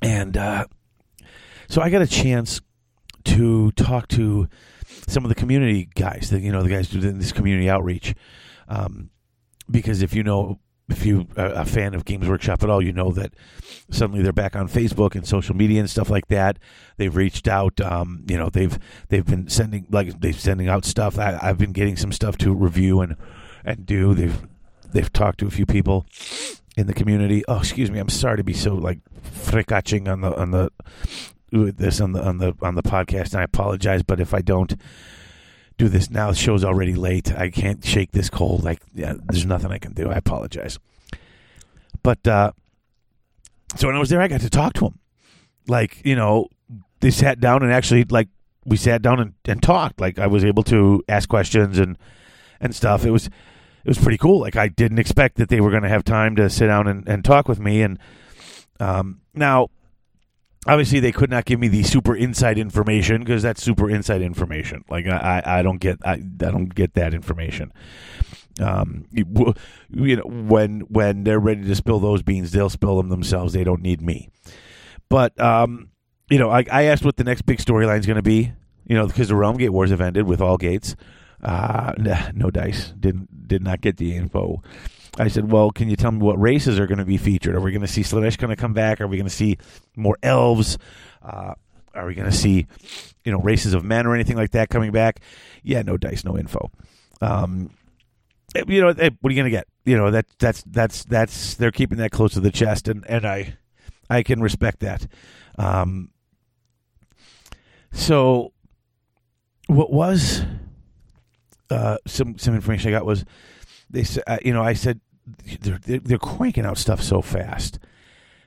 A: and uh, so I got a chance to talk to some of the community guys. That you know, the guys doing this community outreach. Um, because if you know if you are a fan of Games Workshop at all, you know that suddenly they're back on Facebook and social media and stuff like that. They've reached out. Um, you know, they've they've been sending like they've sending out stuff. I, I've been getting some stuff to review and and do. They've they've talked to a few people in the community. Oh, excuse me. I'm sorry to be so like fricaching on the on the this on the on the on the podcast, and I apologize. But if I don't do this now. The show's already late. I can't shake this cold. Like, yeah, there's nothing I can do. I apologize. But uh, so when I was there, I got to talk to him. Like, you know, they sat down and actually like we sat down and, and talked. Like I was able to ask questions and and stuff. It was it was pretty cool. Like I didn't expect that they were going to have time to sit down and, and talk with me. And um, now, obviously, they could not give me the super inside information because that's super inside information. Like I, I, don't get I, I don't get that information. Um, you, know, when when they're ready to spill those beans, they'll spill them themselves. They don't need me. But um, you know, I, I asked what the next big storyline is going to be. You know, because the Realm Gate Wars have ended with all gates. Uh, no dice. Didn't did not get the info. I said, well, can you tell me what races are going to be featured? Are we going to see Slaanesh going to come back? Are we going to see more elves? Uh, are we going to see, you know, races of men or anything like that coming back? Yeah, no dice, no info. Um, eh, you know, eh, what are you going to get? You know, that that's that's that's they're keeping that close to the chest, and and I I can respect that. Um, so, what was uh, some some information I got was they said, uh, you know, I said they're, they're they're cranking out stuff so fast.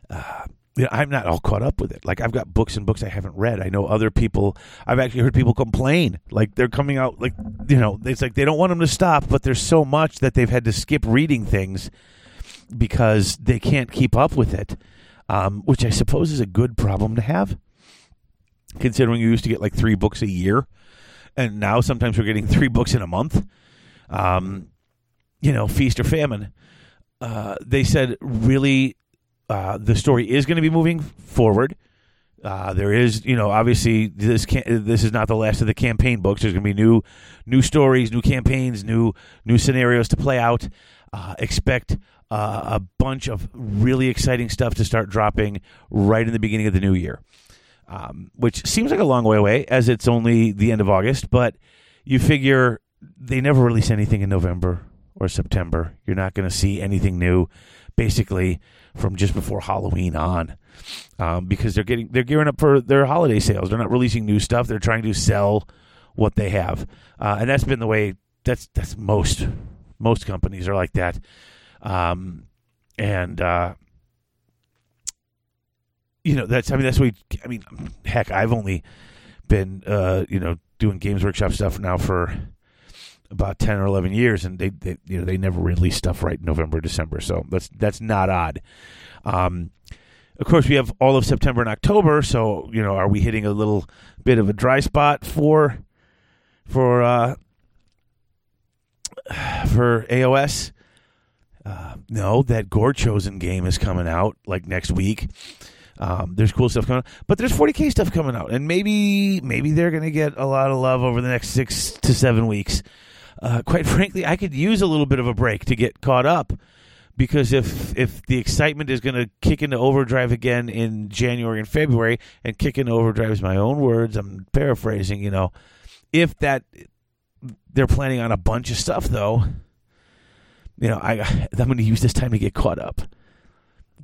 A: Uh, you know, I'm not all caught up with it. Like I've got books and books I haven't read. I know other people. I've actually heard people complain. Like they're coming out. Like you know, it's like they don't want them to stop, but there's so much that they've had to skip reading things because they can't keep up with it. Um, which I suppose is a good problem to have, considering you used to get like three books a year, and now sometimes we're getting three books in a month. Um, you know, feast or famine. Uh, they said really uh, the story is going to be moving forward. Uh, there is, you know, obviously this can this is not the last of the campaign books. There's going to be new, new stories, new campaigns, new new scenarios to play out. Uh, expect uh, a bunch of really exciting stuff to start dropping right in the beginning of the new year, um, which seems like a long way away, as it's only the end of August. But you figure they never release anything in November or September. You're not going to see anything new, basically from just before Halloween on, um, because they're getting they're gearing up for their holiday sales. They're not releasing new stuff. They're trying to sell what they have, uh, and that's been the way. That's that's most most companies are like that, um, and uh, you know that's I mean that's what we, I mean heck I've only been uh, you know doing Games Workshop stuff now for about 10 or 11 years and they, they you know they never release stuff right in November December. So that's that's not odd. Um, of course we have all of September and October so you know are we hitting a little bit of a dry spot for for uh, for AOS uh, no that Gorechosen game is coming out like next week. Um, there's cool stuff coming out, but there's 40k stuff coming out, and maybe maybe they're going to get a lot of love over the next six to seven weeks uh, quite frankly, I could use a little bit of a break to get caught up because if if the excitement is going to kick into overdrive again in January and February, and kick into overdrive is my own words, I'm paraphrasing, you know, if that they're planning on a bunch of stuff though, you know, I I'm going to use this time to get caught up.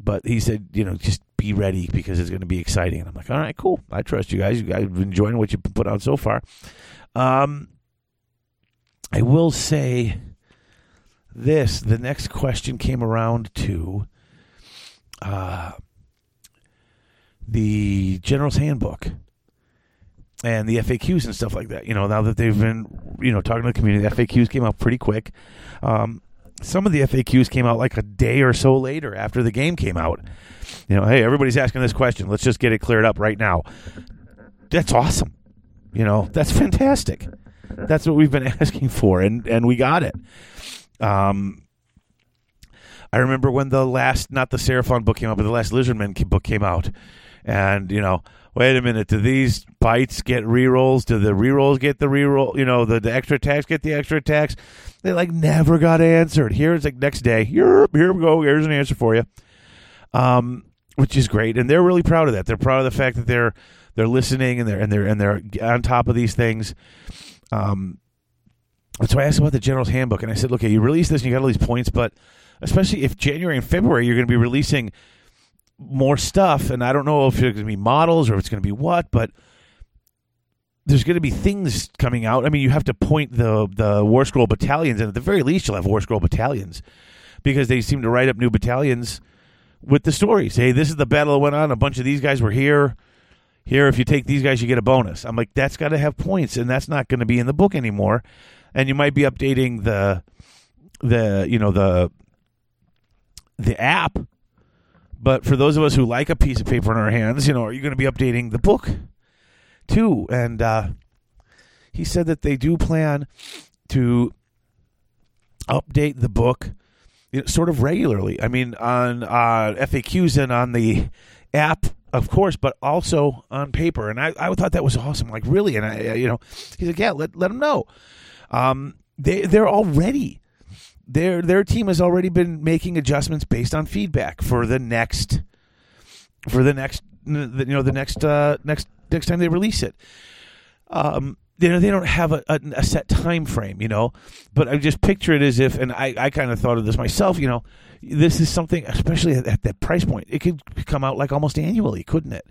A: But he said, you know, just be ready because it's going to be exciting. And I'm like, all right, cool. I trust you guys. You guys have been enjoying what you've put out so far. Um, I will say this the next question came around to uh, the General's Handbook and the FAQs and stuff like that. You know, now that they've been, you know, talking to the community, the FAQs came out pretty quick. Um, some of the FAQs came out like a day or so later after the game came out. You know, hey, everybody's asking this question. Let's just get it cleared up right now. That's awesome. You know, that's fantastic. That's what we've been asking for, and and we got it. Um, I remember when the last, not the Seraphon book came out, but the last Lizardman book came out, and you know, wait a minute, do these bites get rerolls? Do the rerolls get the reroll? You know, the, the extra attacks get the extra attacks? They like never got answered. Here it's like next day. Here, here we go. Here's an answer for you. Um, which is great, and they're really proud of that. They're proud of the fact that they're they're listening and they're and they're and they're on top of these things. Um, so I asked about the General's Handbook, and I said, "Look, you release this, and you got all these points, but especially if January and February you're going to be releasing more stuff, and I don't know if it's going to be models or if it's going to be what, but." There's going to be things coming out. I mean, you have to point the the War Scroll battalions, and at the very least, you'll have War Scroll battalions because they seem to write up new battalions with the stories. Hey, this is the battle that went on. A bunch of these guys were here here if you take these guys you get a bonus. I'm like that's got to have points and that's not going to be in the book anymore. And you might be updating the the you know the the app but for those of us who like a piece of paper in our hands, you know, are you going to be updating the book too? And uh, he said that they do plan to update the book you know, sort of regularly. I mean, on uh, FAQs and on the app, of course, but also on paper. And I, I thought that was awesome. Like, really? And I, you know, he's like, yeah, let let them know. Um, they they're already their their team has already been making adjustments based on feedback for the next for the next you know the next uh, next next time they release it. Um, you know they don't have a, a, a set time frame, you know, but I just picture it as if, and I, I kind of thought of this myself, you know, this is something, especially at, at that price point, it could come out like almost annually, couldn't it?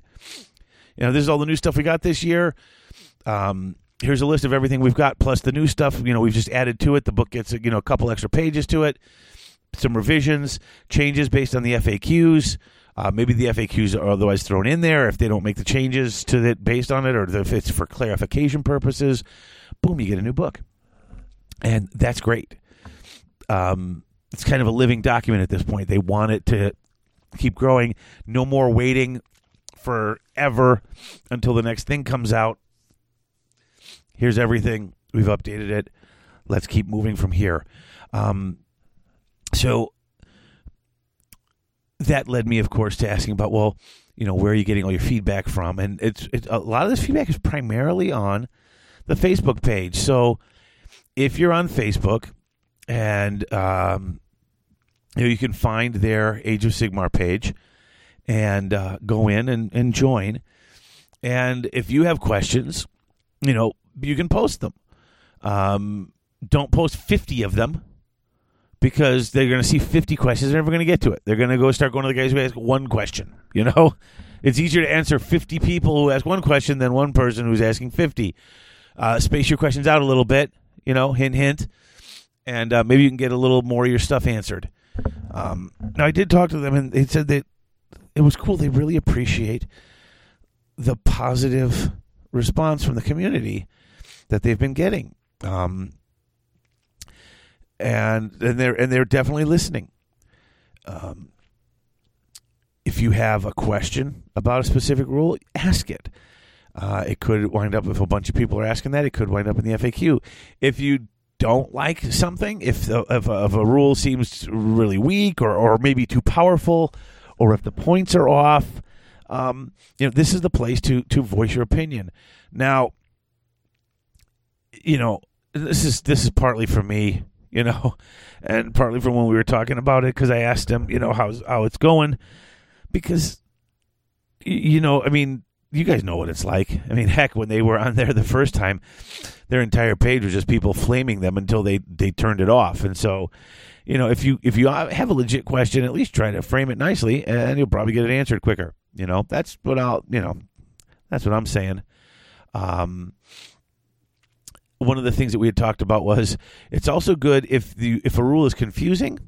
A: You know, this is all the new stuff we got this year. Um, here's a list of everything we've got plus the new stuff you know we've just added to it the book gets you know a couple extra pages to it some revisions changes based on the faqs uh, maybe the faqs are otherwise thrown in there if they don't make the changes to it based on it or if it's for clarification purposes boom you get a new book and that's great um, it's kind of a living document at this point they want it to keep growing no more waiting forever until the next thing comes out here's everything. We've updated it. Let's keep moving from here. Um, so that led me, of course, to asking about, well, you know, where are you getting all your feedback from? And it's, a lot of this feedback is primarily on the Facebook page. So if you're on Facebook and um, you, know, you can find their Age of Sigmar page and uh, go in and, and join. And if you have questions, you know, you can post them. Um, don't post 50 of them because they're going to see 50 questions. They're never going to get to it. They're going to go start going to the guys who ask one question. You know, it's easier to answer 50 people who ask one question than one person who's asking 50. Uh, space your questions out a little bit, you know, hint, hint, and uh, maybe you can get a little more of your stuff answered. Um, now, I did talk to them, and they said that it was cool. They really appreciate the positive response from the community that they've been getting. Um, and and they're and they're definitely listening. Um, if you have a question about a specific rule, ask it. Uh, it could wind up if a bunch of people are asking that. It could wind up in the FAQ. If you don't like something, if the, if, a, if a rule seems really weak or or maybe too powerful, or if the points are off, um, you know this is the place to to voice your opinion. Now, you know, this is this is partly for me, you know, and partly from when we were talking about it because I asked him, you know, how's how it's going, because, you know, I mean, you guys know what it's like. I mean, heck, when they were on there the first time, their entire page was just people flaming them until they they turned it off, and so. You know, if you if you have a legit question, at least try to frame it nicely, and you'll probably get it answered quicker. You know, that's what I'll. You know, that's what I'm saying. Um, one of the things that we had talked about was it's also good if the if a rule is confusing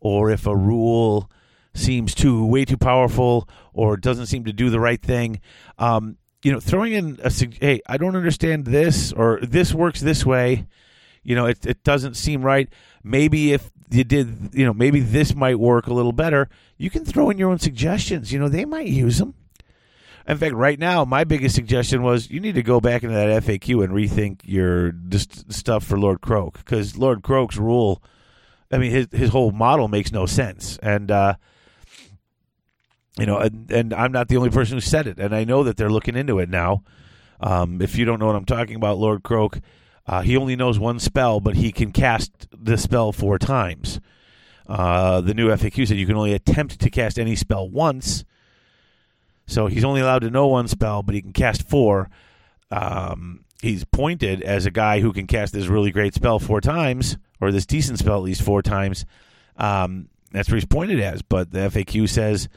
A: or if a rule seems too way too powerful or doesn't seem to do the right thing. Um, you know throwing in a hey i don't understand this or this works this way. You know it, it doesn't seem right. Maybe if you did you know maybe this might work a little better. You can throw in your own suggestions. You know they might use them in fact, right now, my biggest suggestion was you need to go back into that FAQ and rethink your stuff for Lord Kroak because Lord Kroak's rule, I mean, his his whole model makes no sense, and uh, you know, and, and I'm not the only person who said it, and I know that they're looking into it now. Um, if you don't know what I'm talking about, Lord Kroak, uh, he only knows one spell, but he can cast the spell four times. Uh, the new FAQ said you can only attempt to cast any spell once so he's only allowed to know one spell, but he can cast four. Um, he's pointed as a guy who can cast this really great spell four times, or this decent spell at least four times. Um, that's where he's pointed as. But the FAQ says,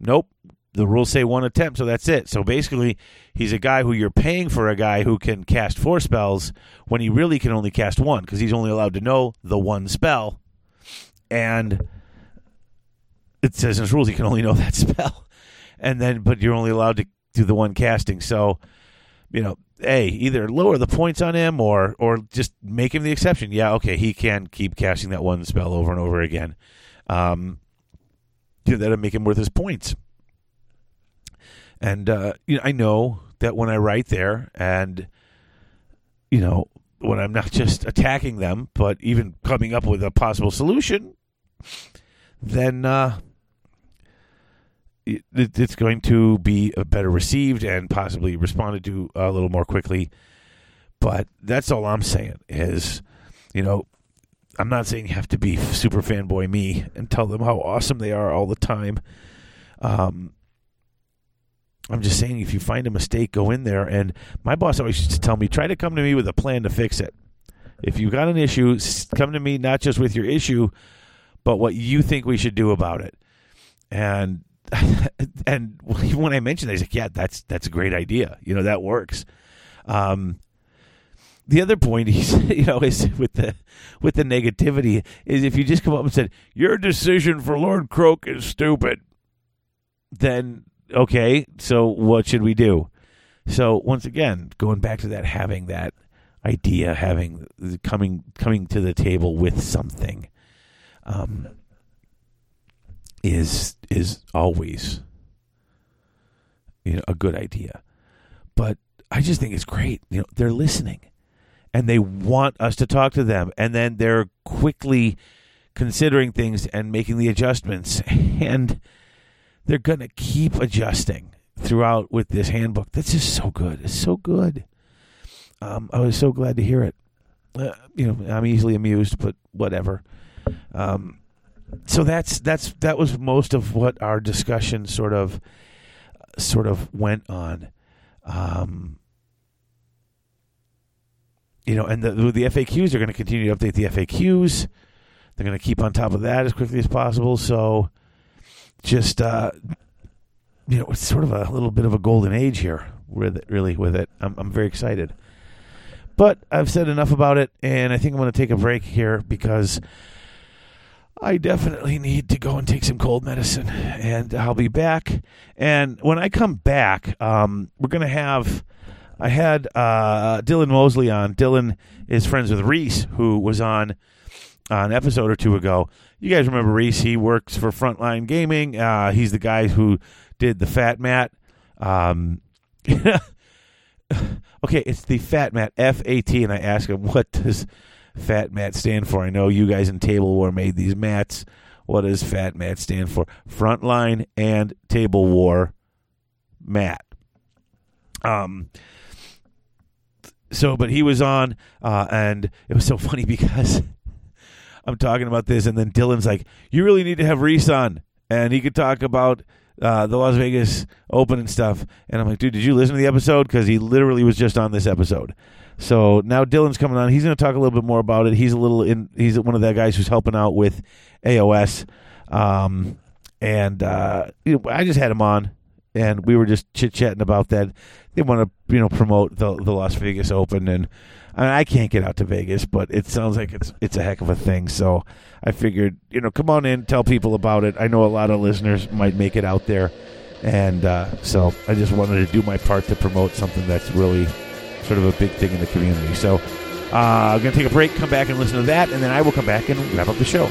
A: nope. The rules say one attempt, so that's it. So basically, he's a guy who you're paying for a guy who can cast four spells when he really can only cast one because he's only allowed to know the one spell. And it says in his rules he can only know that spell and then but you're only allowed to do the one casting. So, you know, a either lower the points on him or or just make him the exception. Yeah, okay, he can keep casting that one spell over and over again. Um, you know, that'll make him worth his points. And uh, you know, I know that when I write there, and you know, when I'm not just attacking them, but even coming up with a possible solution, then uh, it's going to be uh, better received and possibly responded to a little more quickly. But that's all I'm saying is, you know, I'm not saying you have to be super fanboy me and tell them how awesome they are all the time. Um, I'm just saying if you find a mistake, go in there. And my boss always used to tell me, try to come to me with a plan to fix it. If you've got an issue, come to me not just with your issue, but what you think we should do about it. And and when I mentioned that, he's like, "Yeah, that's that's a great idea. You know, that works." Um, the other point he's you know is with the with the negativity is if you just come up and said your decision for Lord Kroak is stupid, then okay, so what should we do? So once again, going back to that, having that idea, having coming coming to the table with something, um, is is always you know a good idea. But I just think it's great. You know, they're listening and they want us to talk to them and then they're quickly considering things and making the adjustments and they're going to keep adjusting throughout with this handbook. That's just so good. It's so good. Um, I was so glad to hear it. Uh, you know, I'm easily amused, but whatever. Um, so that's that's that was most of what our discussion sort of sort of went on. Um, you know, and the, the FAQs, they're going to continue to update the FAQs. They're going to keep on top of that as quickly as possible. So, just uh, you know, it's sort of a little bit of a golden age here with it, really with it. I'm, I'm very excited. But I've said enough about it, and I think I'm going to take a break here because I definitely need to go and take some cold medicine, and I'll be back. And when I come back, um, we're going to have. I had uh, Dylan Mosley on. Dylan is friends with Reese, who was on an episode or two ago. You guys remember Reese? He works for Frontline Gaming. Uh, he's the guy who did the Fat Mat. Um, okay, it's the Fat Mat, F A T, and I asked him what does Fat Mat stand for. I know you guys in Table War made these mats. What does Fat Mat stand for? Frontline and Table War mat. Um. So, but he was on, uh, and it was so funny because I'm talking about this, and then Dylan's like, "You really need to have Reese on, and he could talk about uh, the Las Vegas Open and stuff." And I'm like, "Dude, did you listen to the episode? Because he literally was just on this episode." So now Dylan's coming on. He's going to talk a little bit more about it. He's a little in. He's one of the guys who's helping out with AOS, um, and uh, I just had him on, and we were just chit chatting about that. They want to you know promote the the Las Vegas Open, and I, mean, I can't get out to Vegas, but it sounds like it's it's a heck of a thing. So I figured you know come on in, tell people about it. I know a lot of listeners might make it out there, and uh, so I just wanted to do my part to promote something that's really sort of a big thing in the community. So uh, I'm going to take a break, come back and listen to that, and then I will come back and wrap up the show.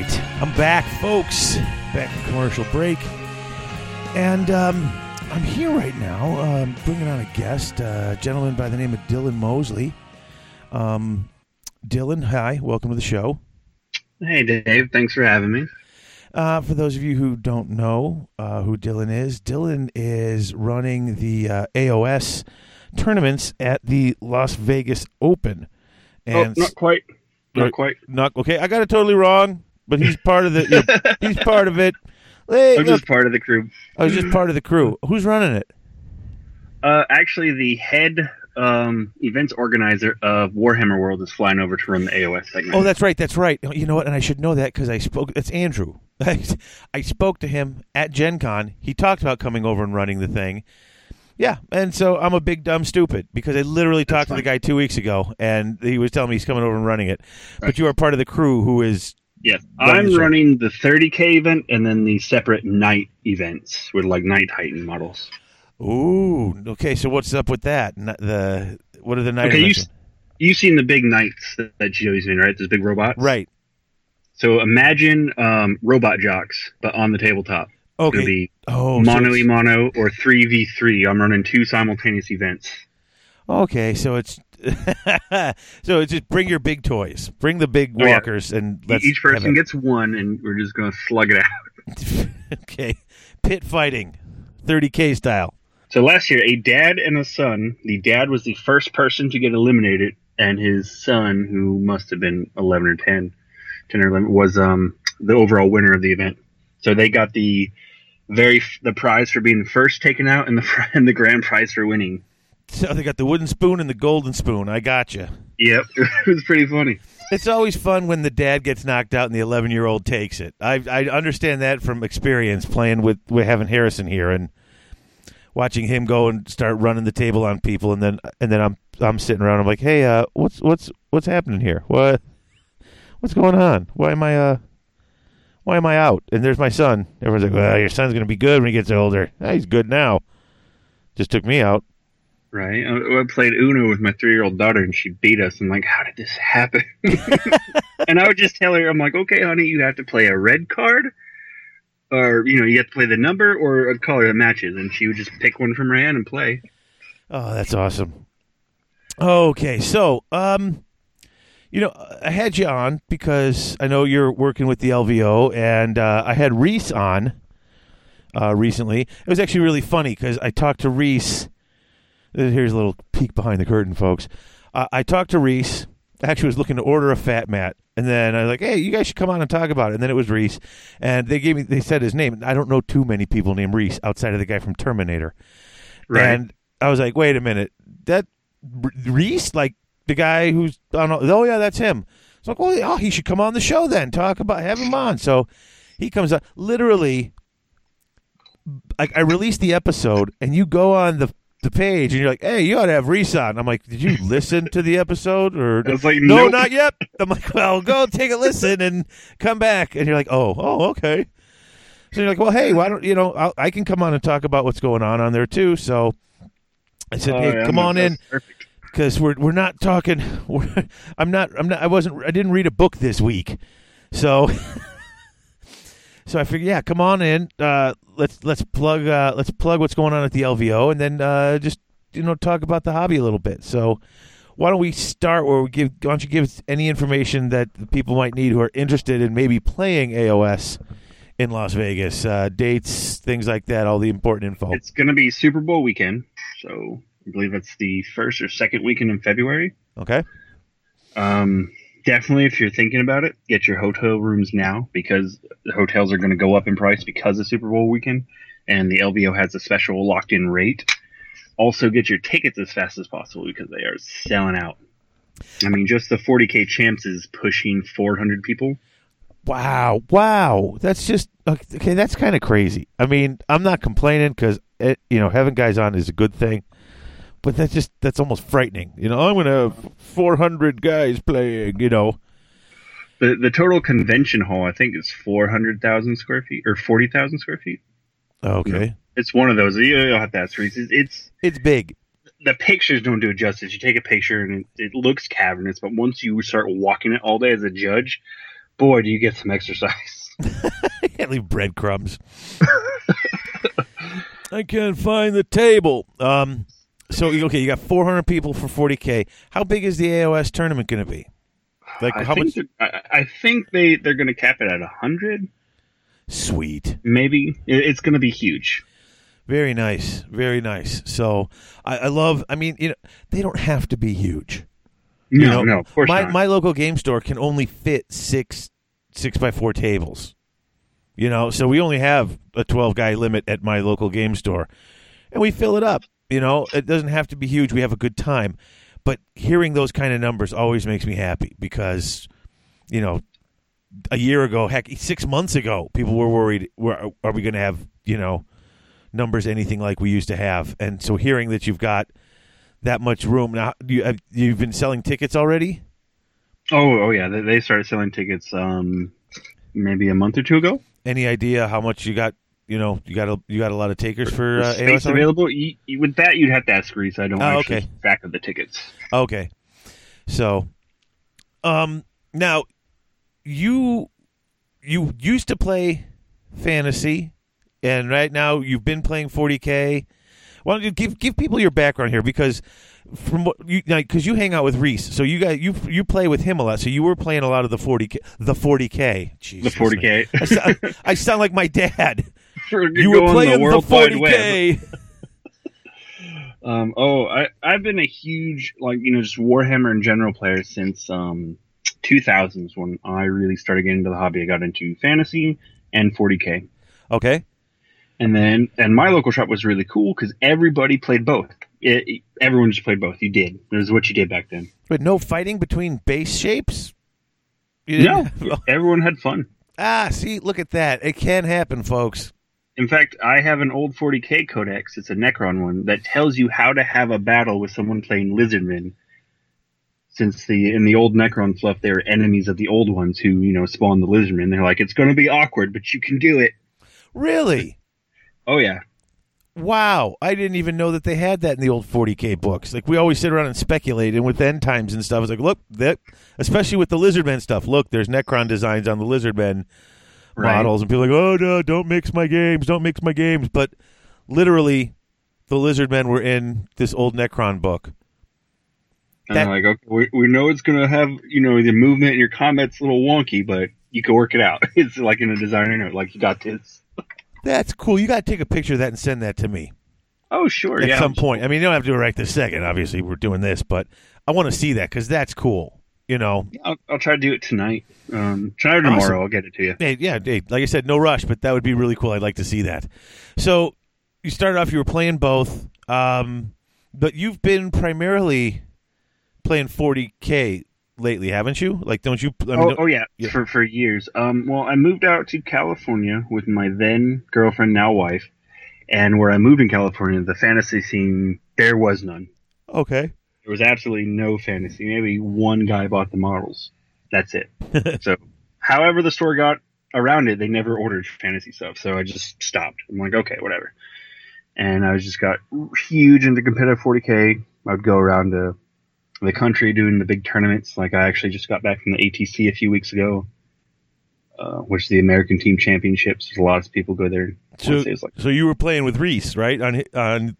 A: Right, I'm back, folks. Back from commercial break, and um, I'm here right now, um, bringing on a guest, uh, a gentleman by the name of Dylan Mosley. Um, Dylan, hi, welcome to the show.
D: Hey, Dave. Thanks for having me.
A: Uh, for those of you who don't know uh, who Dylan is, Dylan is running the uh, AOS tournaments at the Las Vegas Open. And
D: oh, not quite. Not quite.
A: not okay. I got it totally wrong, but he's part of the. you know, he's part of it. Hey,
D: I'm
A: look,
D: just part of the crew.
A: I was just part of the crew. Who's running it?
D: Uh, actually, the head um, events organizer of Warhammer World is flying over to run the AOS segment.
A: Oh, that's right. That's right. You know what? And I should know that because I spoke. It's Andrew. I spoke to him at Gen Con. He talked about coming over and running the thing. Yeah, and so I'm a big dumb stupid because I literally talked to the guy two weeks ago, and he was telling me he's coming over and running it. But you are part of the crew who is
D: yes. I'm running the 30K event and then the separate knight events with like Knight Titan models.
A: Ooh, okay. So what's up with that? The what are the night
D: Okay, you, you've seen the big knights that, Joey's in, right? Those big robots?
A: right?
D: So imagine um, Robot Jox, but on the tabletop.
A: Okay.
D: be
A: oh, so
D: mono e mono or 3v3. I'm running two simultaneous events.
A: Okay, so it's so it's just bring your big toys, bring the big
D: Oh, yeah.
A: walkers, and let's
D: Each person gets one, and we're just going to slug it out.
A: okay, pit fighting, thirty k style.
D: So last year, a dad and a son. The dad was the first person to get eliminated, and his son, who must have been 11 or 10, 10 or 11, was um, the overall winner of the event. So they got the very f- the prize for being first taken out, and the fr- and the grand prize for winning.
A: So they got the wooden spoon and the golden spoon. I got you.
D: Yep, it was pretty funny.
A: It's always fun when the dad gets knocked out and the eleven year old takes it. I I understand that from experience playing with with having Harrison here and watching him go and start running the table on people, and then and then I'm I'm sitting around. I'm like, hey, uh, what's what's what's happening here? What what's going on? Why am I uh why am I out? And there's my son. Everyone's like, well, your son's gonna be good when he gets older. Ah, he's good now. Just took me out.
D: Right? I, I played Uno with my three year old daughter, and she beat us. I'm like, how did this happen? and I would just tell her, I'm like, okay, honey, you have to play a red card, or you know, you have to play the number or a color that matches, and she would just pick one from her hand and play.
A: Oh, that's awesome. Okay, so um, you know, I had you on because I know you're working with the LVO, and uh, I had Reese on uh, recently. It was actually really funny because I talked to Reese. Here's a little peek behind the curtain, folks. Uh, I talked to Reese. Actually was looking to order a fat mat, and then I was like, "Hey, you guys should come on and talk about it." And then it was Reese, and they gave me. They said his name. I don't know too many people named Reese outside of the guy from Terminator.
D: Right.
A: And I was like, wait a minute, that Reese, like the guy who's on, oh yeah, that's him. It's like, well, oh, he should come on the show then, talk about, have him on. So he comes up, literally. I, I released the episode, and you go on the the page, and you're like, hey, you ought to have Reese on. I'm like, did you listen to the episode or?
D: Like,
A: no,
D: nope.
A: not yet. I'm like, well, go take a listen and come back. And you're like, oh, oh, okay. So you're like, well, hey, why don't you know? I'll, I can come on and talk about what's going on on there too. So I said,
D: Oh,
A: hey,
D: yeah,
A: come on in because we're we're not talking. We're, I'm not. I'm not. I wasn't. I didn't read a book this week, so so I figured, yeah, come on in. Uh, let's let's plug uh, let's plug what's going on at the LVO, and then uh, just you know talk about the hobby a little bit. So why don't we start where we give? Why don't you give us any information that the people might need who are interested in maybe playing AOS in Las Vegas, uh, dates, things like that, all the important info.
D: It's going to be Super Bowl weekend, so I believe it's the first or second weekend in February.
A: Okay.
D: Um, definitely, if you're thinking about it, get your hotel rooms now because the hotels are going to go up in price because of Super Bowl weekend, and the LVO has a special locked-in rate. also get your tickets as fast as possible because they are selling out. I mean, just the 40k champs is pushing 400 people.
A: Wow, wow, that's just okay. That's kind of crazy. I mean, I'm not complaining because you know having guys on is a good thing, but that's just that's almost frightening. You know, I'm gonna have 400 guys playing. You know,
D: The the total convention hall I think is 400,000 square feet or 40,000 square feet.
A: okay,
D: It's one of those. You- You'll have to ask Reese. It's, it's
A: big.
D: the pictures don't do it justice. You take a picture and it, it looks cavernous, but once you start walking it all day as a judge, boy, do you get some exercise.
A: I can't leave breadcrumbs. I can't find the table. Um, so okay, you got 400 people for 40k. How big is the AOS tournament going to be? Like
D: I
A: how
D: think
A: much?
D: I, I think they they're going to cap it at hundred,
A: Sweet.
D: maybe. It's going to be huge.
A: Very nice, very nice. So I, I love. I mean, you know, they don't have to be huge.
D: No,
A: You know,
D: no, of course
A: my
D: not.
A: my local game store can only fit six six by four tables. You know, so we only have a twelve guy limit at my local game store, and we fill it up. You know, it doesn't have to be huge. We have a good time, but hearing those kind of numbers always makes me happy because, you know, a year ago, heck, six months ago, people were worried: were, are we going to have you know numbers anything like we used to have? And so, hearing that you've got that much room now, you have, you've been selling tickets already.
D: oh, oh yeah, they, they started selling tickets um maybe a month or two ago.
A: Any idea how much you got? You know, you got a you got a lot of takers for uh,
D: Space
A: AOS
D: available. You, you- with that, you'd have to ask Reese. I don't
A: Oh,
D: actually
A: okay.
D: track of the tickets.
A: Okay, so, um, now you you used to play fantasy, and right now you've been playing 40k. Why don't you give give people your background here? Because from what you because you hang out with Reese, so you got you you play with him a lot. So you were playing a lot of the 40k, the 40k.
D: The 40k.
A: I sound, I sound like my dad. You were playing
D: the
A: the
D: World
A: 40k.
D: Um, oh, I, I've been a huge, like, you know, just Warhammer in general player since um, 2000s when I really started getting into the hobby. I got into fantasy and 40k.
A: Okay.
D: And then, and my local shop was really cool because everybody played both. It, it- everyone just played both. You did. It was what you did back then.
A: But no fighting between base shapes?
D: No, everyone had fun.
A: Ah, see, look at that. It can happen, folks.
D: In fact, I have an old 40k codex. It's a Necron one that tells you how to have a battle with someone playing Lizardmen. Since the in the old Necron fluff, they were enemies of the old ones who you know spawned the Lizardmen. They're like, it's going to be awkward, but you can do it.
A: Really?
D: Oh yeah,
A: Wow. I didn't even know that they had that in the old 40K books. Like, we always sit around and speculate, and with end times and stuff, it's like, look, that, especially with the Lizardmen stuff, look, there's Necron designs on the Lizardmen
D: Right.
A: models, and people like, oh, no, don't mix my games, don't mix my games. But literally, the lizard men were in this old Necron book.
D: and
A: That-
D: like, okay, we, we know it's going to have you know the movement and your combat's a little wonky, but you can work it out. it's like in a designer note, like you got this.
A: That's cool. You got to take a picture of that and send that to me.
D: Oh sure,
A: at
D: yeah.
A: some point. I mean, you don't have to do it right this second. Obviously, we're doing this, but I want to see that because that's cool. You know,
D: I'll, I'll try to do it tonight. Um, tonight or
A: Awesome.
D: tomorrow, I'll get it to you.
A: hey, yeah, hey, like I said, no rush, but that would be really cool. I'd like to see that. So you started off, you were playing both, um, but you've been primarily playing 40k lately, haven't you? Like, don't you? I mean,
D: oh,
A: don't-
D: oh yeah,
A: yeah.
D: for for years. Um, well, I moved out to California with my then girlfriend, now wife, and where I moved in California, the fantasy scene there was none.
A: okay.
D: There was absolutely no fantasy. Maybe one guy bought the models. That's it. so, however the store got around it, they never ordered fantasy stuff. So I just stopped. I'm like, okay, whatever. And I just got huge into competitive 40k. I'd go around to the country doing the big tournaments. Like I actually just got back from the ATC a few weeks ago, uh, which is the American Team Championships. There's a lot of people go there.
A: So,
D: wanna say it's like
A: so you were playing with Reese, right? On on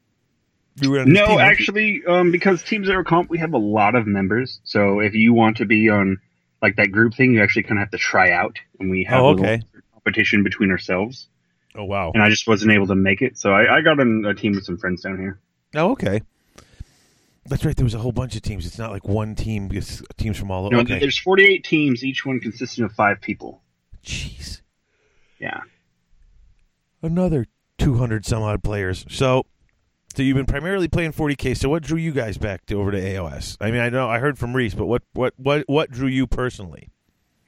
A: you were on
D: No,
A: team,
D: actually, um, because Team Zero Comp, we have a lot of members. So if you want to be on like that group thing, you actually kind of have to try out, and we have
A: Oh,
D: a
A: okay.
D: competition between ourselves.
A: Oh wow.
D: And I just wasn't able to make it, so I, I got in a team with some friends down here.
A: Oh okay. That's right. There was a whole bunch of teams. It's not like one team. It's teams from all over.
D: No,
A: okay.
D: there's 48 teams, each one consisting of five people.
A: Jeez.
D: Yeah.
A: another 200 some odd players. So So you've been primarily playing 40k. So what drew you guys back to, over to AOS? I mean, I know I heard from Reese, but what what what what drew you personally?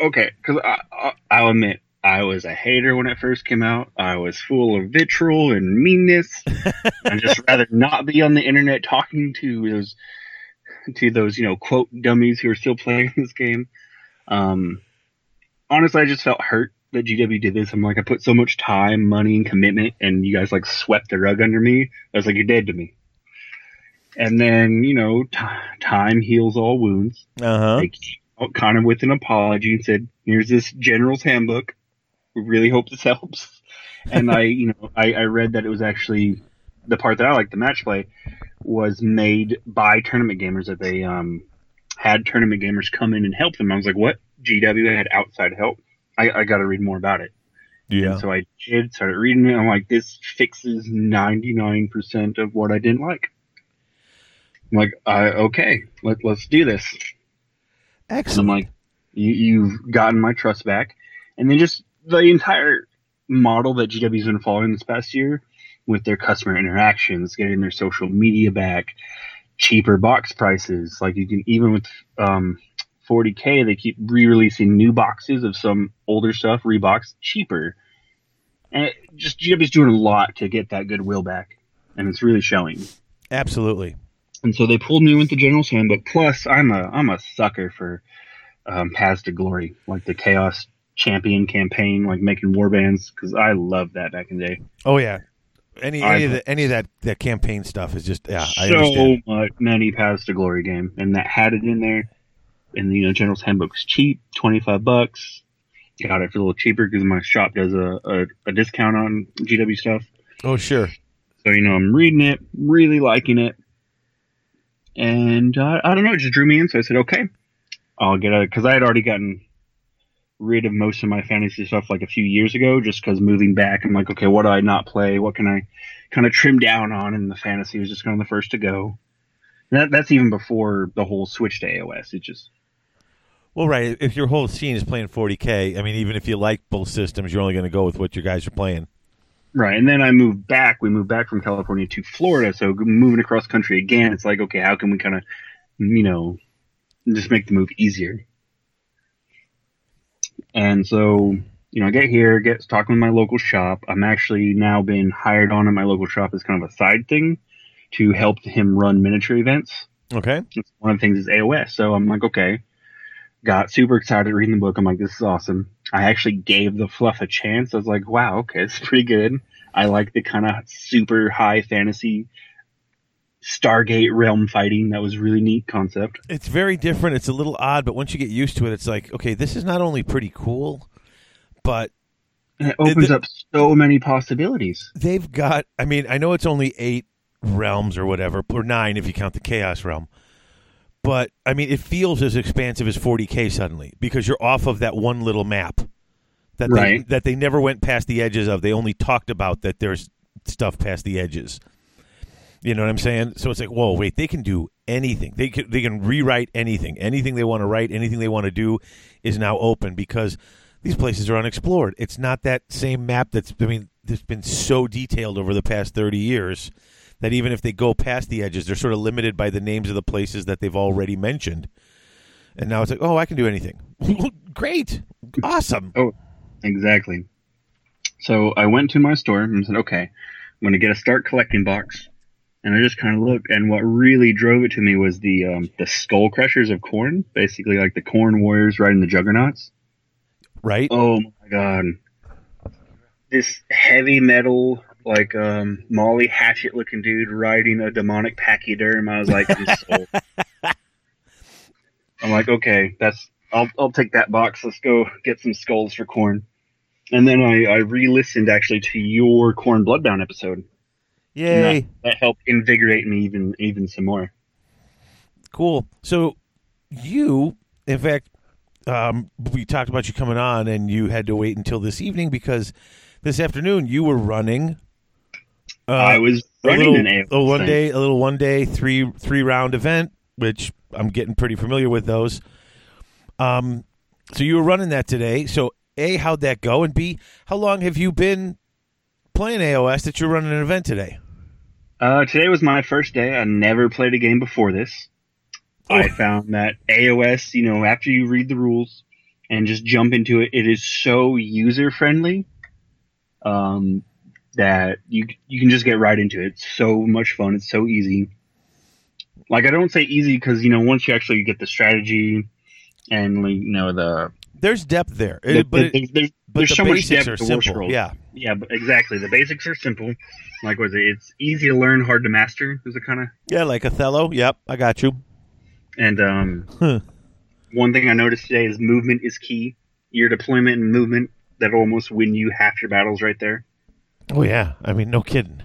D: Okay, because I, I, I'll admit I was a hater when it first came out. I was full of vitriol and meanness. I'd just rather not be on the internet talking to those to those you know quote dummies who are still playing this game. Um, honestly, I just felt hurt that GW did this. I'm like, I put so much time, money, and commitment, and you guys like swept the rug under me. I was like, you're dead to me. And then you know, t- time heals all wounds.
A: Uh huh.
D: They came out kind of with an apology and said, "Here's this general's handbook. We really hope this helps." And I, you know, I, I read that it was actually the part that I like, the match play, was made by tournament gamers. That they um, had tournament gamers come in and help them. I was like, "What? GW had outside help? I, I got to read more about it."
A: Yeah.
D: And so I did, started reading it. I'm like, this fixes 99% of what I didn't like. I'm like, uh, okay, let, let's do this. And I'm like, you, you've gotten my trust back. And then just the entire model that GW's been following this past year with their customer interactions, getting their social media back, cheaper box prices. Like you can, even with um, 40K, they keep re releasing new boxes of some older stuff, reboxed cheaper. And it, just GW's doing a lot to get that goodwill back. And it's really showing.
A: Absolutely.
D: And so they pulled me with the General's Handbook. Plus, I'm a I'm a sucker for um, Paths to Glory, like the Chaos Champion campaign, like making warbands, because I love that back in the day.
A: Oh yeah. Any
D: I-
A: any of the, any of that that campaign stuff is just yeah. I
D: so
A: understand.
D: much many Paths to Glory game, and that had it in there. And you know, General's Handbook was cheap, twenty five bucks. Got it for a little cheaper because my shop does a, a, a discount on GW stuff.
A: Oh sure.
D: So you know, I'm reading it, really liking it, and uh, I don't know, it just drew me in. So I said, okay, I'll get a because I had already gotten rid of most of my fantasy stuff like a few years ago, just because moving back, I'm like, okay, what do I not play? What can I kind of trim down on? And the fantasy was just kind of the first to go. That, that's even before the whole switch to AOS. It just
A: Well, right. If your whole scene is playing 40k, I mean, even if you like both systems, you're only going to go with what your guys are playing.
D: Right, and then I moved back. We moved back from California to Florida. So moving across country again, it's like, okay, how can we kind of, you know, just make the move easier? And so, you know, I get here, get talking with my local shop. I'm actually now been hired on at my local shop as kind of a side thing to help him run miniature events.
A: Okay.
D: It's one of the things is AOS. So I'm like, okay. Got super excited reading the book. I'm like, this is awesome. I actually gave the fluff a chance. I was like, wow, okay, it's pretty good. I like the kind of super high fantasy Stargate realm fighting. That was really neat concept.
A: It's very different. It's a little odd, but once you get used to it, it's like, okay, this is not only pretty cool, but
D: And it opens up so many possibilities.
A: they've got. I mean, I know it's only eight realms or whatever, or nine if you count the Chaos realm. But I mean, it feels as expansive as 40k suddenly because you're off of that one little map that they, that they never went past the edges of. They only talked about that there's stuff past the edges. You know what I'm saying? So it's like, whoa, wait, they can do anything. They can they can rewrite anything. Anything they want to write, anything they want to do is now open because these places are unexplored. It's not that same map that's I mean, that's been so detailed over the past 30 years that even if they go past the edges, they're sort of limited by the names of the places that they've already mentioned. And now it's like, oh, I can do anything. Great. Awesome.
D: Oh, exactly. So I went to my store and said, okay, I'm going to get a start collecting box. And I just kind of looked, and what really drove it to me was the um, the skull crushers of Khorne, basically like the Khorne warriors riding the juggernauts.
A: Right?
D: Oh my god. This heavy metal, like um, Molly Hatchet looking dude riding a demonic pachyderm. I was like, I'm. I'm like, okay, that's I'll I'll take that box. Let's go get some skulls for Khorne. And then I, I re-listened actually to your Khorne Bloodbound episode.
A: Yay.
D: That, that helped invigorate me even even some more.
A: Cool. So you, in fact, um, we talked about you coming on, and you had to wait until this evening because this afternoon you were running. Uh,
D: I was
A: a
D: running
A: little,
D: an AOS
A: a one
D: thing.
A: day, a little one day, three three round event, which I'm getting pretty familiar with those. Um, so you were running that today. So a, how'd that go? And b, how long have you been playing AOS that you're running an event today?
D: Uh, today was my first day. I never played a game before this. I found that AOS, you know, after you read the rules and just jump into it, it is so user friendly um, that you you can just get right into it. It's so much fun. It's so easy. Like I don't say easy because you know once you actually get the strategy and like, you know the,
A: There's depth there,
D: the-
A: but
D: the-
A: it,
D: there's,
A: but
D: there's
A: the
D: so much
A: basics
D: depth
A: are
D: to
A: simple.
D: Scrolls.
A: Yeah,
D: Yeah, but exactly. The basics are simple. Like was it? It's easy to learn, hard to master. Is it kind of?
A: yeah, like Othello. Yep, I got you.
D: And um,
A: Huh.
D: one thing I noticed today is movement is key. Your deployment and movement that almost win you half your battles right there.
A: Oh yeah, I mean, no kidding.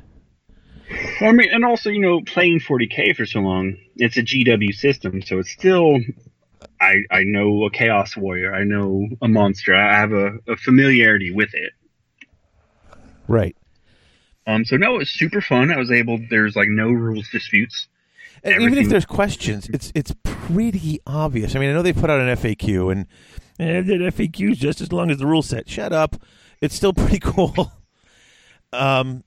D: I mean, and also you know playing 40k for so long, it's a GW system, so it's still. I I know a chaos warrior. I know a monster. I have a, a familiarity with it.
A: Right.
D: Um. So no, it's super fun. I was able. There's like no rules disputes.
A: And even if there's questions, it's it's pretty obvious. I mean, I know they put out an FAQ, and and that FAQ is just as long as the rule set. Shut up. It's still pretty cool. Um,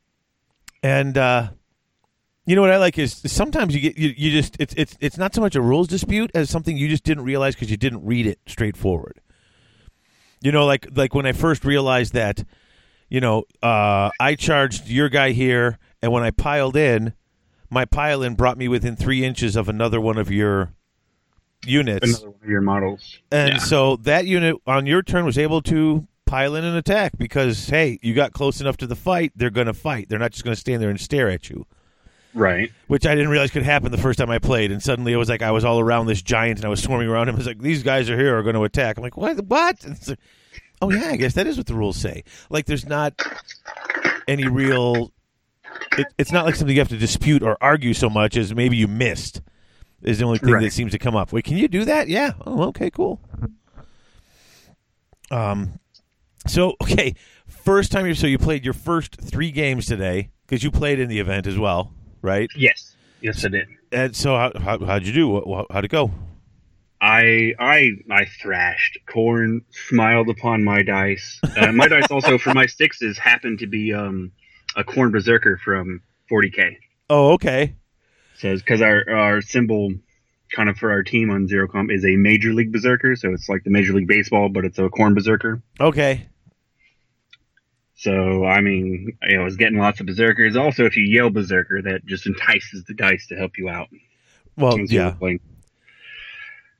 A: and uh, you know what I like is sometimes you get you, you just it's it's it's not so much a rules dispute as something you just didn't realize because you didn't read it straightforward. You know, like like when I first realized that, you know, uh, I charged your guy here, and when I piled in, my pile in brought me within three inches of another one of your units.
D: Another one of your models.
A: And
D: Yeah.
A: so that unit on your turn was able to pile in an attack because, hey, you got close enough to the fight, they're going to fight. They're not just going to stand there and stare at you,
D: Right.
A: which I didn't realize could happen the first time I played. And suddenly it was like I was all around this giant and I was swarming around him. It was like, these guys are here are going to attack. I'm like, what? What? Like, oh, yeah, I guess that is what the rules say. Like, there's not any real. It, it's not like something you have to dispute or argue so much as maybe you missed. Is the only thing
D: Right.
A: that seems to come up. Wait, can you do that? Yeah. Oh, okay, cool. Um, so okay, first time you so you played your first three games today because you played in the event as well, right?
D: Yes. Yes, I did.
A: And so how how how'd you do? How'd it go?
D: I I I thrashed. Khorne smiled upon my dice. Uh, my dice also for my sixes happened to be um a Khorne berserker from 40k.
A: Oh, okay.
D: Says because our our symbol kind of for our team on Zero Comp is a Major League Berserker, so it's like the Major League Baseball, but it's a Khorne berserker.
A: Okay.
D: So I mean, I was getting lots of berserkers. Also, if you yell berserker, that just entices the dice to help you out.
A: Well, yeah.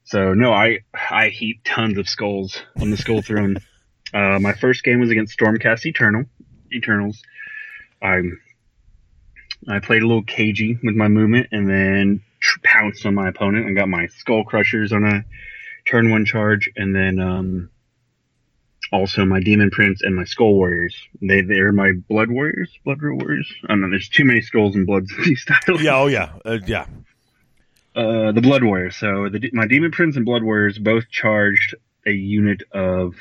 D: So no, I I heaped tons of skulls on the skull throne. Uh, my first game was against Stormcast Eternal Eternals. I I played a little cagey with my movement, and then tr- pounced on my opponent and got my skull crushers on a turn one charge, and then um, also my demon prince and my skull warriors. They they're my blood warriors, blood warriors. I don't know. There's too many skulls and bloods in these styles.
A: Yeah. Oh, yeah. Uh, yeah.
D: Uh, the Blood Warriors. So the my Demon Prince and Blood Warriors both charged a unit of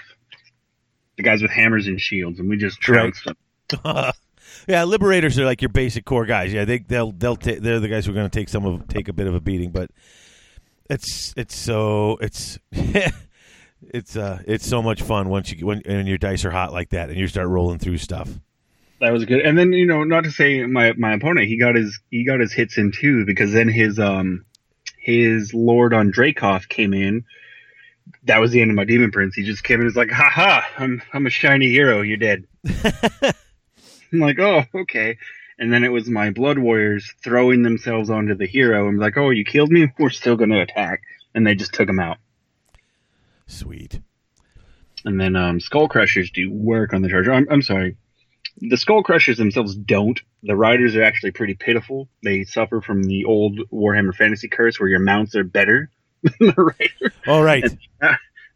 D: the guys with hammers and shields, and we just trounced them.
A: yeah. Liberators are like your basic core guys. Yeah, they they'll they'll ta- they're the guys who are going to take some of take a bit of a beating, but it's it's so it's. It's uh, it's so much fun once you when and your dice are hot like that, and you start rolling through stuff.
D: That was good. And then you know, not to say my my opponent, he got his he got his hits in too, because then his um his Lord on Dracoth came in. That was the end of my Demon Prince. He just came in and was like, "Ha ha! I'm I'm a shiny hero. You're dead." I'm like, "Oh, okay." And then it was my Blood Warriors throwing themselves onto the hero and like, "Oh, you killed me. We're still going to attack." And they just took him out.
A: Sweet.
D: And then um, Skull Crushers do work on the charger. I'm, I'm sorry. The Skull Crushers themselves don't. The riders are actually pretty pitiful. They suffer from the old Warhammer Fantasy curse where your mounts are better than the rider.
A: All right.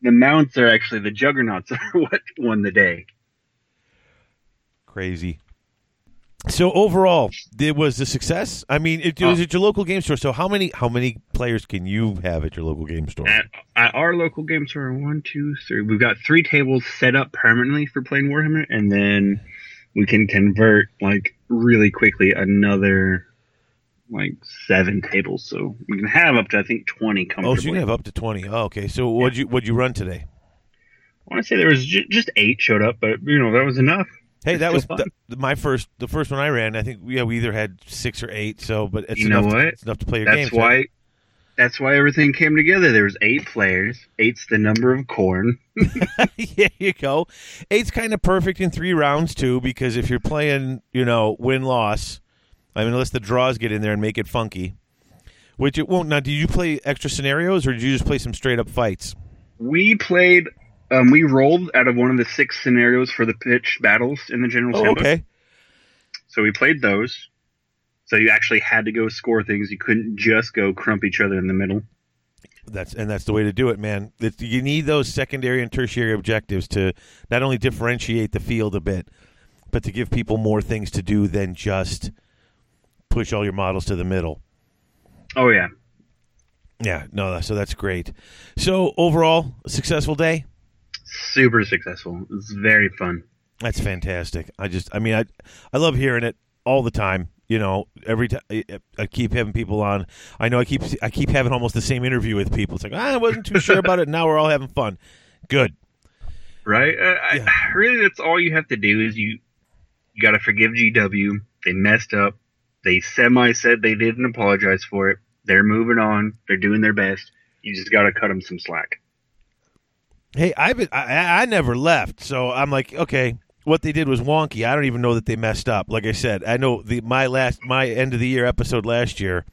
D: The mounts are actually the juggernauts are what won the day.
A: Crazy. So overall, it was a success. I mean, it, it was
D: Uh,
A: at your local game store. So how many how many players can you have at your local game store?
D: At, at our local game store, one, two, three. We've got three tables set up permanently for playing Warhammer, and then we can convert like really quickly another like seven tables. So we can have up to I think twenty. comfortably.
A: Oh, so you can have up to twenty. Oh, okay. So what'd you what'd you run today?
D: I want to say there was ju- just eight showed up, but you know that was enough.
A: Hey, that was the, my first. The first one I ran. I think yeah, we either had six or eight. So, but it's
D: You know
A: enough To,
D: what?
A: it's enough to play your
D: That's why. That's why everything came together. There was eight players. Eight's the number of Khorne.
A: there you go. Eight's kind of perfect in three rounds too, because if you're playing, you know, win loss. I mean, unless the draws get in there and make it funky, which it won't. Now, did you play extra scenarios or did you just play some straight up fights?
D: We played. Um, we rolled out of one of the six scenarios for the pitch battles in the general
A: Oh, okay.
D: So we played those. So you actually had to go score things. You couldn't just go crump each other in the middle.
A: That's and that's the way to do it, man. It, you need those secondary and tertiary objectives to not only differentiate the field a bit, but to give people more things to do than just push all your models to the middle.
D: Oh yeah,
A: Yeah, no, so that's great. So overall, a successful day.
D: Super successful. It's very fun.
A: That's fantastic. I just, I mean, I, I love hearing it all the time. You know, every time I keep having people on. I know I keep, I keep having almost the same interview with people. It's like "Ah, I wasn't too sure about it. Now we're all having fun. Good.
D: Right? Uh,
A: Yeah.
D: I, really, that's all you have to do is you you got to forgive GW. They messed up. They semi said they didn't apologize for it. They're moving on. They're doing their best. You just got to cut them some slack.
A: Hey, I've I, I never left, so I'm like, okay, what they did was wonky. I don't even know that they messed up. Like I said, I know the my last my end of the year episode last year.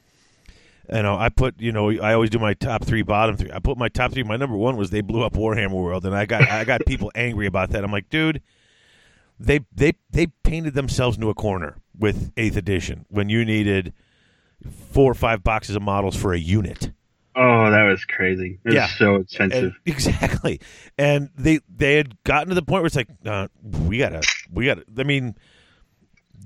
A: You know, I put you know I always do my top three, bottom three. I put my top three. My number one was they blew up Warhammer World, and I got I got people angry about that. I'm like, dude, they they they painted themselves into a corner with Eighth Edition when you needed four or five boxes of models for a unit.
D: Oh, that was crazy. It was
A: Yeah.
D: so expensive.
A: And- exactly. And they they had gotten to the point where it's like, uh, we gotta, we gotta. I mean,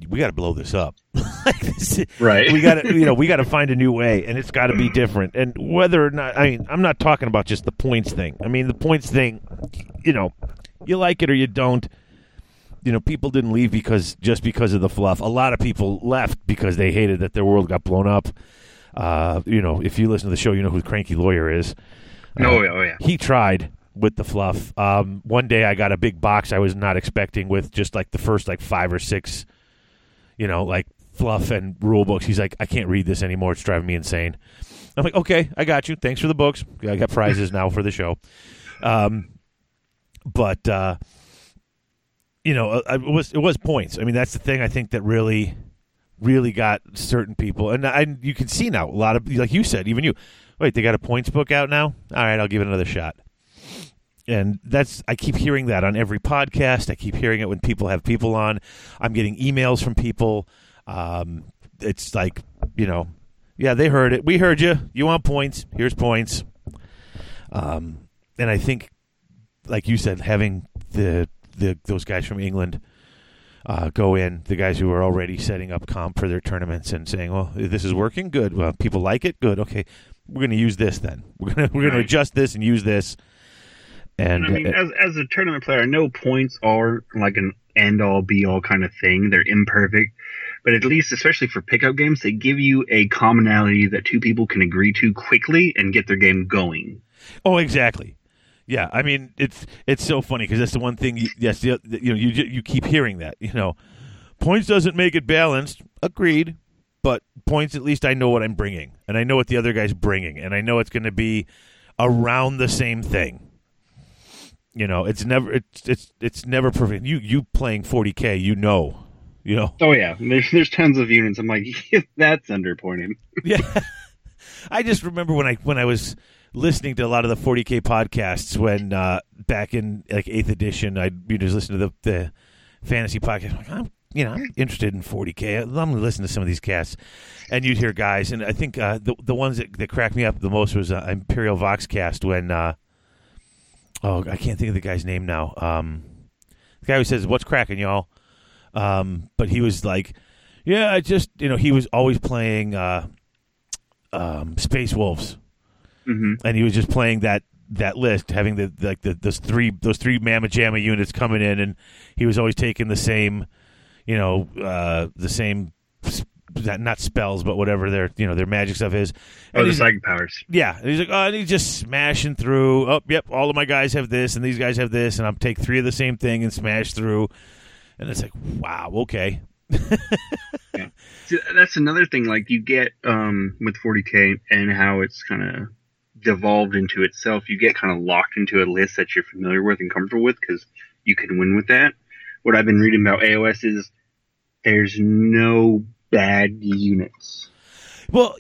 A: we gotta blow this up. like this,
D: Right.
A: We gotta, you know, we gotta find a new way, and it's got to be different. And whether or not, I mean, I'm not talking about just the points thing. I mean, the points thing, you know, you like it or you don't. You know, people didn't leave because just because of the fluff. A lot of people left because they hated that their world got blown up. Uh, you know, if you listen to the show, you know who Cranky Lawyer is. Uh,
D: oh, yeah, oh yeah.
A: he tried with the fluff. Um, one day I got a big box I was not expecting with just like the first like five or six, you know, like fluff and rule books. He's like, I can't read this anymore. It's driving me insane. I'm like, okay, I got you. Thanks for the books. I got prizes now for the show. Um, but uh, you know, uh, it was it was points. I mean, that's the thing. I think that really, really got certain people, and I you can see now a lot of like you said, even you. Wait, they got a points book out now. All right, I'll give it another shot. And that's I keep hearing that on every podcast. I keep hearing it when people have people on. I'm getting emails from people. Um, it's like you know, yeah, they heard it. We heard you. You want points? Here's points. Um, and I think, like you said, having the the those guys from England uh, go in, the guys who are already setting up comp for their tournaments and saying, "Well, this is working. Good. Well, people like it. Good. Okay, we're going to use this then. We're going to we're going to adjust this and use this." And
D: I mean,
A: uh,
D: as as a tournament player, I know points are like an end all be all kind of thing. They're imperfect, but at least, especially for pickup games, they give you a commonality that two people can agree to quickly and get their game going.
A: Oh, exactly. Yeah, I mean it's it's so funny because that's the one thing. You, yes, you know you you keep hearing that. You know, points doesn't make it balanced. Agreed, but points at least I know what I'm bringing, and I know what the other guy's bringing, and I know it's going to be around the same thing. You know, it's never it's it's it's never perfect. You you playing 40k, you know, you know.
D: Oh yeah, there's there's tons of units. I'm like, that's underpointed.
A: Yeah. I just remember when I when I was listening to a lot of the 40k podcasts when uh, back in like eighth edition, I'd you just listen to the the fantasy podcast. I'm like, I'm you know I'm interested in 40k. I'm going to listen to some of these casts, and you'd hear guys, and I think uh, the the ones that, that cracked me up the most was uh, Imperial Vox cast when uh, oh I can't think of the guy's name now. Um, the guy who says what's cracking y'all, um, but he was like. Yeah, I just you know he was always playing uh, um, Space Wolves,
D: hmm
A: and he was just playing that that list, having the like the those three those three Mamma Jamma units coming in, and he was always taking the same, you know, uh, the same. Not, spells, but whatever their you know their magic stuff is.
D: Oh, the psychic powers.
A: yeah, and he's like, oh, and he's just smashing through. Oh, yep, all of my guys have this, and these guys have this, and I'm take three of the same thing and smash through. and it's like, wow, okay,
D: See, that's another thing. Like you get um, with 40k and how it's kind of devolved into itself. You get kind of locked into a list that you're familiar with and comfortable with because you can win with that. What I've been reading about AOS is there's no bad units.
A: well,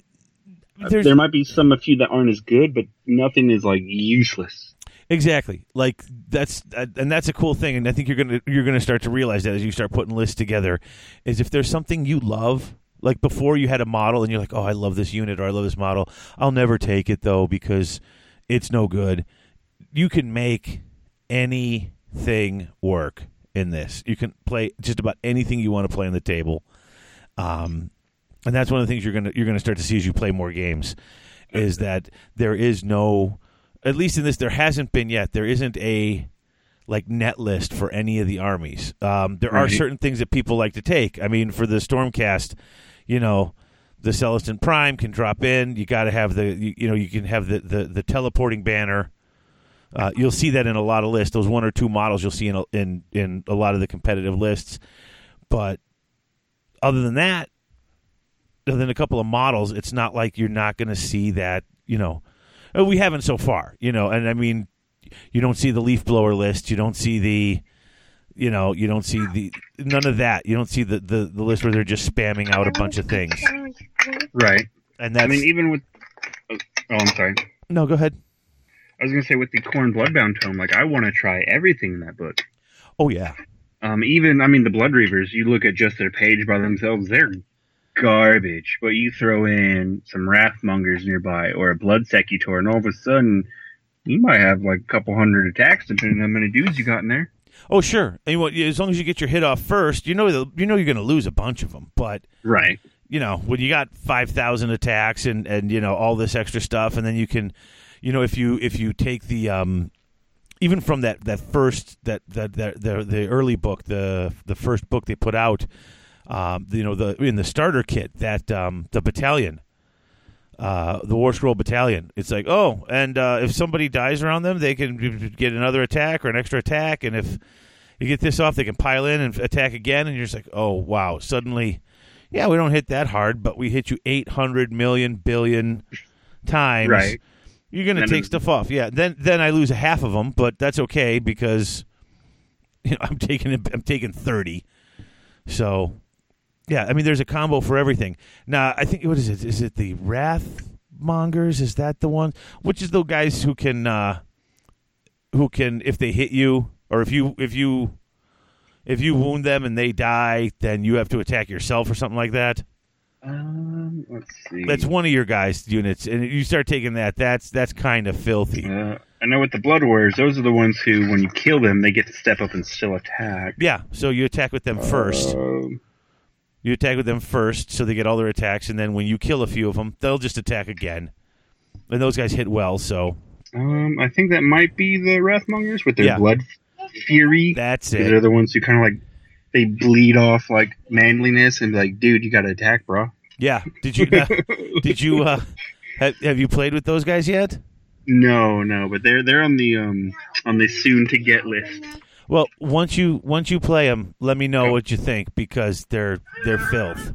A: there's
D: there might be some a few that aren't as good, but nothing is like useless.
A: Exactly. Like that's uh, and that's a cool thing, and I think you're gonna you're gonna start to realize that as you start putting lists together, is if there's something you love. Like before, you had a model, and you're like, "Oh, I love this unit, or I love this model. I'll never take it though because it's no good." You can make anything work in this. You can play just about anything you want to play on the table, um, and that's one of the things you're gonna you're gonna start to see as you play more games, is that there is no at least in this there hasn't been yet there isn't a like net list for any of the armies um, there are certain things that people like to take i mean for the stormcast you know the Celestant-Prime can drop in. You got to have the you, you know you can have the the, the teleporting banner. Uh, you'll see that in a lot of lists. Those one or two models you'll see in a, in in a lot of the competitive lists. But other than that other than a couple of models it's not like you're not going to see that you know uh, we haven't so far, you know, and I mean, you don't see the leaf blower list, you don't see the, you know, you don't see the none of that. You don't see the the, the list where they're just spamming out a bunch of things,
D: Right.
A: and that's
D: I mean, even with oh, oh, I'm sorry.
A: no. Go ahead.
D: I was gonna say with the Khorne Bloodbound tome, like I want to try everything in that book.
A: Oh yeah,
D: Um, even I mean the Blood Reavers. You look at just their page by themselves, they're garbage. But you throw in some Wrathmongers nearby or a Bloodsecrator, and all of a sudden you might have like a couple hundred attacks, depending on how many dudes you got in there.
A: Oh sure. And what, as long as you get your hit off first, you know the, you know you're going to lose a bunch of them, but
D: Right.
A: you know when you got 5000 attacks and and you know all this extra stuff and then you can you know if you if you take the um even from that that first that that, that the the early book the the first book they put out um you know the in the starter kit that um the battalion uh, the War Scroll Battalion. It's like, oh, and uh, if somebody dies around them, they can get another attack or an extra attack, and if you get this off, they can pile in and attack again, and you're just like, oh wow, suddenly, yeah, we don't hit that hard, but we hit you 800 million billion times.
D: Right.
A: You're gonna take stuff off, yeah. Then then I lose a half of them, but that's okay because you know I'm taking I'm taking 30. So yeah, I mean, there's a combo for everything. Now, I think what is it? Is it the Wrath Mongers? Is that the one? Which is the guys who can, uh, who can, if they hit you, or if you, if you, if you wound them and they die, then you have to attack yourself or something like that.
D: Um, let's see.
A: That's one of your guys' units, and you start taking that. That's that's kind of filthy.
D: Uh, I know with the Blood Warriors, those are the ones who, when you kill them, they get to step up and still attack.
A: Yeah. So you attack with them first.
D: Um,
A: You attack with them first, so they get all their attacks, and then when you kill a few of them, they'll just attack again. And those guys hit well, so
D: um, I think that might be the Wrathmongers with their
A: Yeah.
D: Blood Fury.
A: that's it.
D: They're the ones who kind of like they bleed off like manliness and be like, dude, you got to attack, bro.
A: Yeah. Did you uh, did you uh, have, have you played with those guys yet?
D: No, no, but they're they're on the um on the soon to get list.
A: Well, once you once you play them, let me know what you think because they're they're filth.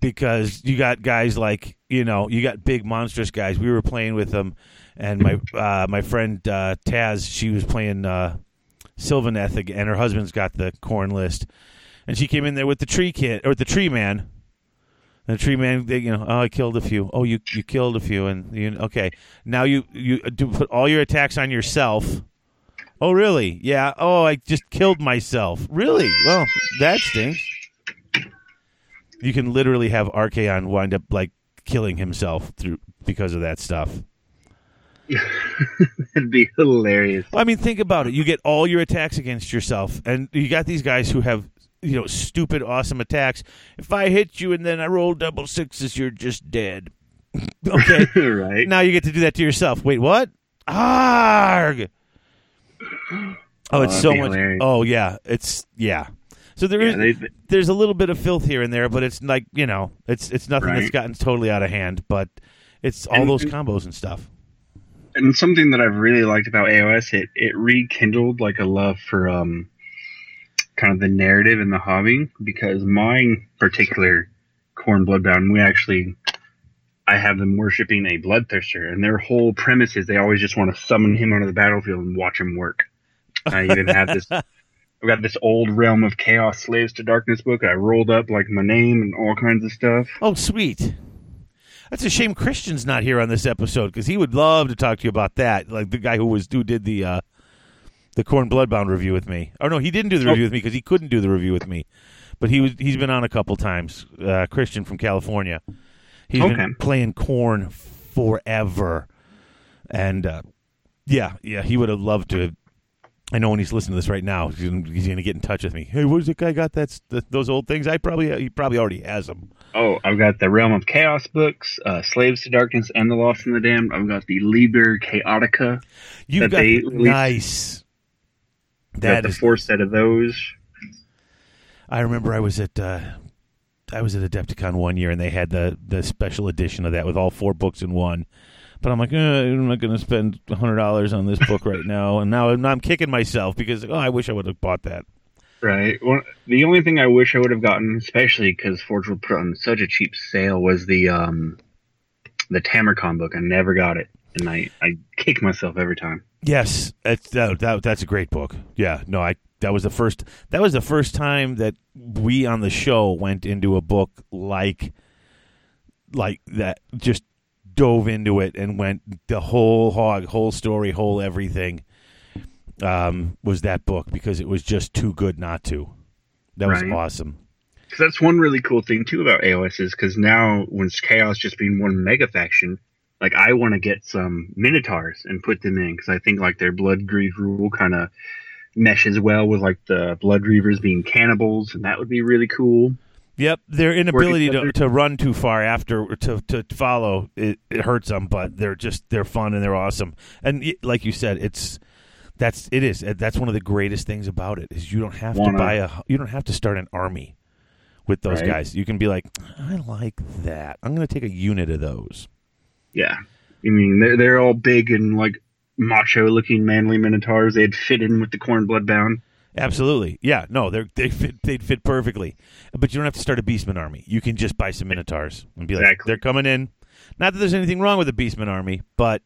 A: Because you got guys like you know you got big monstrous guys. We were playing with them, and my uh, my friend uh, Taz, she was playing uh, Sylvaneth again, and her husband's got the Khorne list, and she came in there with the tree kid or the tree man. And the tree man, they, you know, oh, I killed a few. Oh, you you killed a few, and you okay. Now you you do put all your attacks on yourself. Oh, really? Yeah. Oh, I just killed myself. Really? Well, that stinks. You can literally have Archaon wind up like killing himself through because of that stuff.
D: It'd be hilarious.
A: Well, I mean, think about it. You get all your attacks against yourself, and you got these guys who have you know stupid, awesome attacks. If I hit you and then I roll double sixes, you're just dead. okay.
D: right?
A: now you get to do that to yourself. Wait, what? Arg! Oh, it's
D: that'd
A: so much. Oh, yeah. It's yeah. So there is
D: Yeah, they-
A: there's a little bit of filth here and there, but it's like you know, it's it's nothing that's gotten totally out of hand. But it's all
D: And-
A: those combos and stuff.
D: and something that I've really liked about AOS, it it rekindled like a love for um kind of the narrative and the hobby because my particular Khorne Bloodbound, we actually I have them worshiping a bloodthirster, and their whole premise is they always just want to summon him onto the battlefield and watch him work. I even have this. I've got this old Realm of Chaos Slaves to Darkness book. I rolled up like my name and all kinds of stuff.
A: Oh, sweet. That's a shame Christian's not here on this episode because he would love to talk to you about that. Like the guy who was who did the uh, the Khorne Bloodbound review with me. Oh no, he didn't do the
D: Oh.
A: review with me because he couldn't do the review with me. But he was he's been on a couple times. Uh, Christian from California. He's
D: Okay.
A: been playing Khorne forever, and uh, yeah, yeah, he would have loved to. I know when he's listening to this right now, he's gonna, get in touch with me. Hey, where's that guy got that th- those old things? I probably he probably already has them.
D: Oh, I've got the Realm of Chaos books, uh, Slaves to Darkness, and the Lost and the Damned. I've got the Liber Chaotica.
A: You
D: that
A: got the- nice.
D: Got
A: That
D: the four set of those.
A: I remember I was at uh, I was at Adepticon one year and they had the the special edition of that with all four books in one. But I'm like, eh, I'm not going to spend hundred dollars on this book right now. And now, now I'm kicking myself because oh, I wish I would have bought that.
D: Right. Well, the only thing I wish I would have gotten, especially because Forge World put on such a cheap sale, was the um, the Tamurkhan book. I never got it, and I I kick myself every time.
A: Yes, that's that, that, that's a great book. Yeah, no, I that was the first that was the first time that we on the show went into a book like like that just dove into it and went the whole hog, whole story, whole everything. Um, was that book because it was just too good not to. That was
D: Right.
A: awesome.
D: Because that's one really cool thing too about AOS is because now when Chaos just being one mega faction, like I want to get some Minotaurs and put them in because I think like their Blood greed rule kind of meshes well with like the Blood Reavers being cannibals, and that would be really cool.
A: Yep, their inability to, to run too far after to to follow it, it hurts them, but they're just they're fun and they're awesome. And like you said, it's that's it is that's one of the greatest things about it is you don't have to
D: Wanna-
A: buy a you don't have to start an army with those
D: Right.
A: guys. You can be like, I like that. I'm going to take a unit of those.
D: Yeah, I mean they're they're all big and like macho looking manly Minotaurs. They'd fit in with the Khorne Bloodbound.
A: Absolutely, yeah. No, they they fit they'd fit perfectly. But you don't have to start a Beastman army. You can just buy some Minotaurs and be like,
D: Exactly.
A: they're coming in. Not that there's anything wrong with a Beastman army, but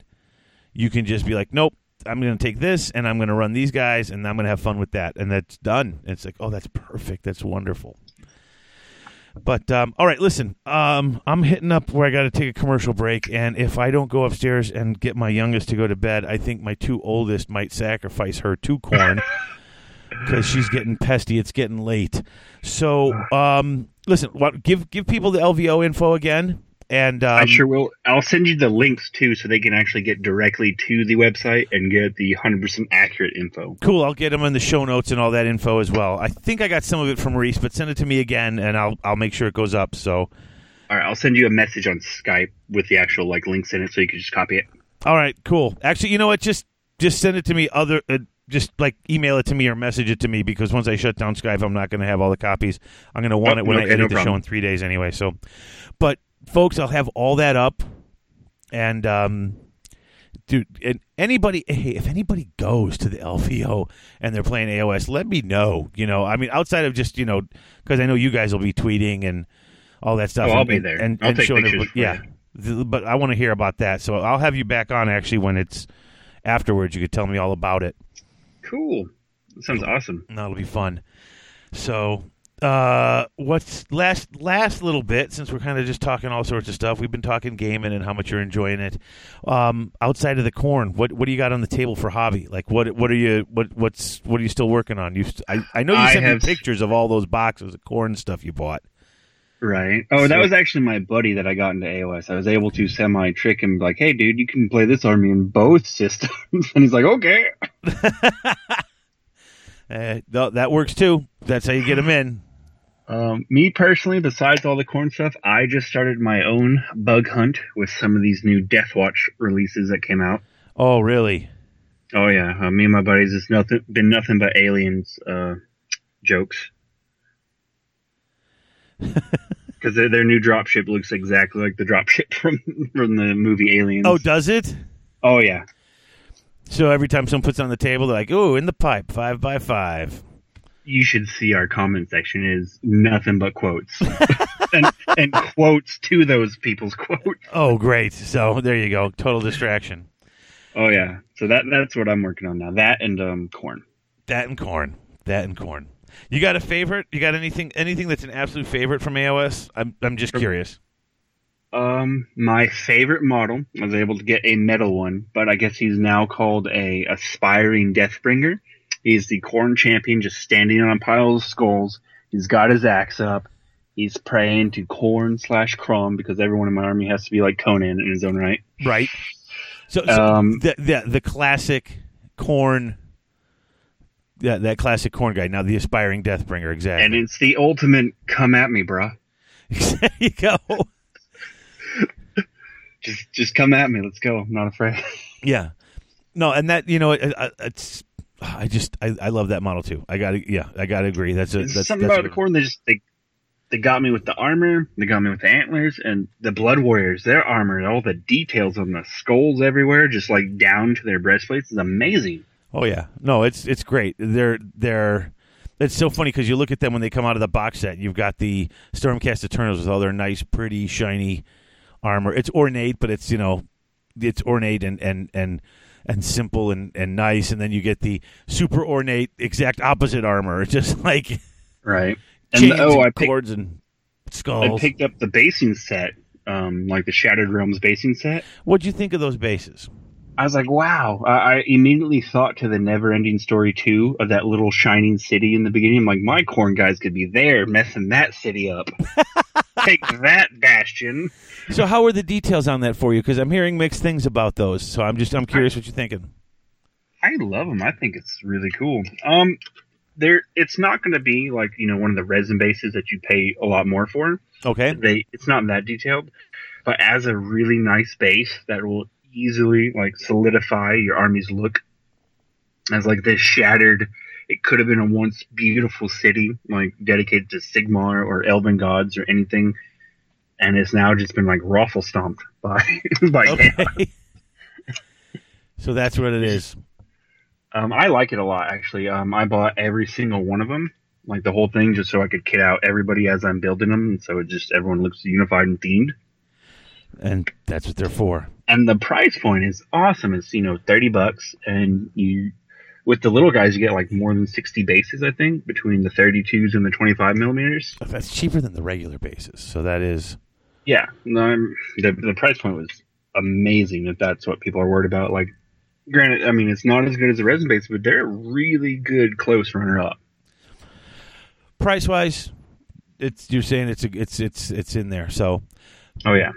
A: you can just be like, nope. I'm going to take this and I'm going to run these guys and I'm going to have fun with that. And that's done. It's like, oh, that's perfect. That's wonderful. But um, all right, listen. Um, I'm hitting up where I got to take a commercial break, and if I don't go upstairs and get my youngest to go to bed, I think my two oldest might sacrifice her to Khorne because she's getting pesty. It's getting late. So, um, listen. What? Give give people the LVO info again, and um,
D: I sure will. I'll send you the links too, so they can actually get directly to the website and get the hundred percent accurate info.
A: Cool. I'll get them in the show notes and all that info as well. I think I got some of it from Reese, but send it to me again, and I'll I'll make sure it goes up. So,
D: All right, I'll send you a message on Skype with the actual like links in it, so you can just copy it.
A: all right, cool. Actually, you know what? Just just send it to me. Other uh, just like email it to me or message it to me because once I shut down Skype, I'm not going to have all the copies. I'm going to want
D: Oh,
A: it when I edit
D: no
A: the show in three days anyway. So, but folks, I'll have all that up, and um, dude, and anybody, hey, if anybody goes to the LVO and they're playing AOS, let me know. You know, I mean, outside of just you know, because I know you guys will be tweeting and all that stuff.
D: Oh, I'll be there.
A: And,
D: I'll
A: and
D: take
A: showing
D: pictures for
A: yeah. But I want to hear about that, so I'll have you back on actually when it's afterwards. You could tell me all about it.
D: Cool. That sounds awesome.
A: That'll be fun. So, uh, what's last last little bit since we're kind of just talking all sorts of stuff. We've been talking gaming and how much you're enjoying it. Um, outside of the Khorne, what what do you got on the table for hobby? Like what what are you what what's what are you still working on? You I I know you sent me
D: have-
A: pictures of all those boxes of Khorne stuff you bought.
D: Right. Oh, that was actually my buddy that I got into AOS. I was able to semi trick him, like, "Hey, dude, you can play this army in both systems," and he's like, "Okay."
A: Uh, th- that works too. That's how you get them in.
D: Um, me personally, besides all the Khorne stuff, I just started my own bug hunt with some of these new Deathwatch releases that came out.
A: Oh, really?
D: Oh yeah, uh, me and my buddies, it's nothing been nothing but aliens uh, jokes. Because their, their new dropship looks exactly like the dropship from from the movie Aliens.
A: Oh, does it?
D: oh yeah,
A: So every time someone puts it on the table, they're like, "Oh, in the pipe, five by five.
D: you should see our comment section is nothing but quotes and, and quotes to those people's quotes.
A: Oh, great. So there you go. Total distraction.
D: Oh yeah, so that that's what I'm working on now. That and um, Khorne.
A: That and Khorne. That and Khorne. You got a favorite? You got anything? Anything that's an absolute favorite from AOS? I'm I'm just curious.
D: Um, my favorite model. I was able to get a metal one, but I guess he's now called a aspiring Deathbringer. He's the Khorne champion, just standing on a pile of skulls. He's got his axe up. He's praying to Khorne slash Crom because everyone in my army has to be like Conan in his own right.
A: Right. So, so
D: Um,
A: the, the the classic Khorne. Yeah, that classic Khorne guy. Now the aspiring Deathbringer. Exactly.
D: And it's the ultimate come at me, bruh.
A: there you go.
D: Just just come at me. Let's go. I'm not afraid.
A: Yeah. No, and that you know, it, it- it's. I just I, I love that model too. I got to yeah, I got to agree. That's a that's,
D: something
A: that's
D: about the Khorne. They just they they got me with the armor. They got me with the antlers and the blood warriors. Their armor, all the details on the skulls everywhere, just like down to their breastplates, is amazing.
A: Oh yeah, no, it's it's great. They're they're. It's so funny because you look at them when they come out of the box set. You've got the Stormcast Eternals with all their nice, pretty, shiny armor. It's ornate, but it's you know, it's ornate and and and and simple and and nice. And then you get the super ornate, exact opposite armor. It's just like
D: Right. And the, oh,
A: and
D: I picked
A: cords and
D: I picked up the basing set, um, like the Shattered Realms basing set.
A: What'd you think of those bases?
D: I was like, wow. I, I immediately thought to the Never Ending Story 2 of that little shining city in the beginning. I'm like, my Khorne guys could be there messing that city up. Take that, Bastion.
A: So how are the details on that for you? Because I'm hearing mixed things about those. So I'm just I'm curious what you're thinking.
D: I love them. I think it's really cool. Um, there, it's not going to be like you know one of the resin bases that you pay a lot more for.
A: Okay.
D: They, it's not that detailed, but as a really nice base that will easily like solidify your army's look as like this shattered. It could have been a once beautiful city, like dedicated to Sigmar or Elven gods or anything, and it's now just been like raffle stomped by by
A: Okay. so that's what it is.
D: Um, I like it a lot actually. Um, I bought every single one of them, like the whole thing, just so I could kit out everybody as I'm building them, and so it just everyone looks unified and themed.
A: And that's what they're for.
D: And the price point is awesome. It's you know thirty bucks, and you with the little guys you get like more than sixty bases, I think, between the thirty twos and the twenty five millimeters.
A: That's cheaper than the regular bases. So that is
D: Yeah, the the price point was amazing. If that's what people are worried about, like. Granted, I mean it's not as good as the resin base, but they're a really good close runner up.
A: price wise. It's you're saying it's a, it's it's it's in there. So
D: Oh yeah.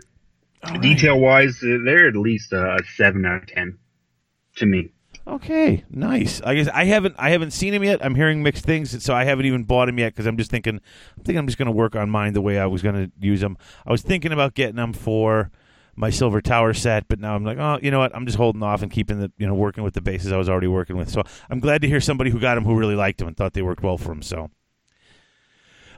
A: All right.
D: Detail wise, they're at least a seven out of ten to me.
A: Okay, nice. I guess I haven't I haven't seen him yet. I'm hearing mixed things, so I haven't even bought him yet because I'm just thinking. I think I'm just going to work on mine the way I was going to use them. I was thinking about getting them for my silver tower set, but now I'm like, oh, you know what? I'm just holding off and keeping the you know working with the bases I was already working with. So I'm glad to hear somebody who got them who really liked them and thought they worked well for him. So.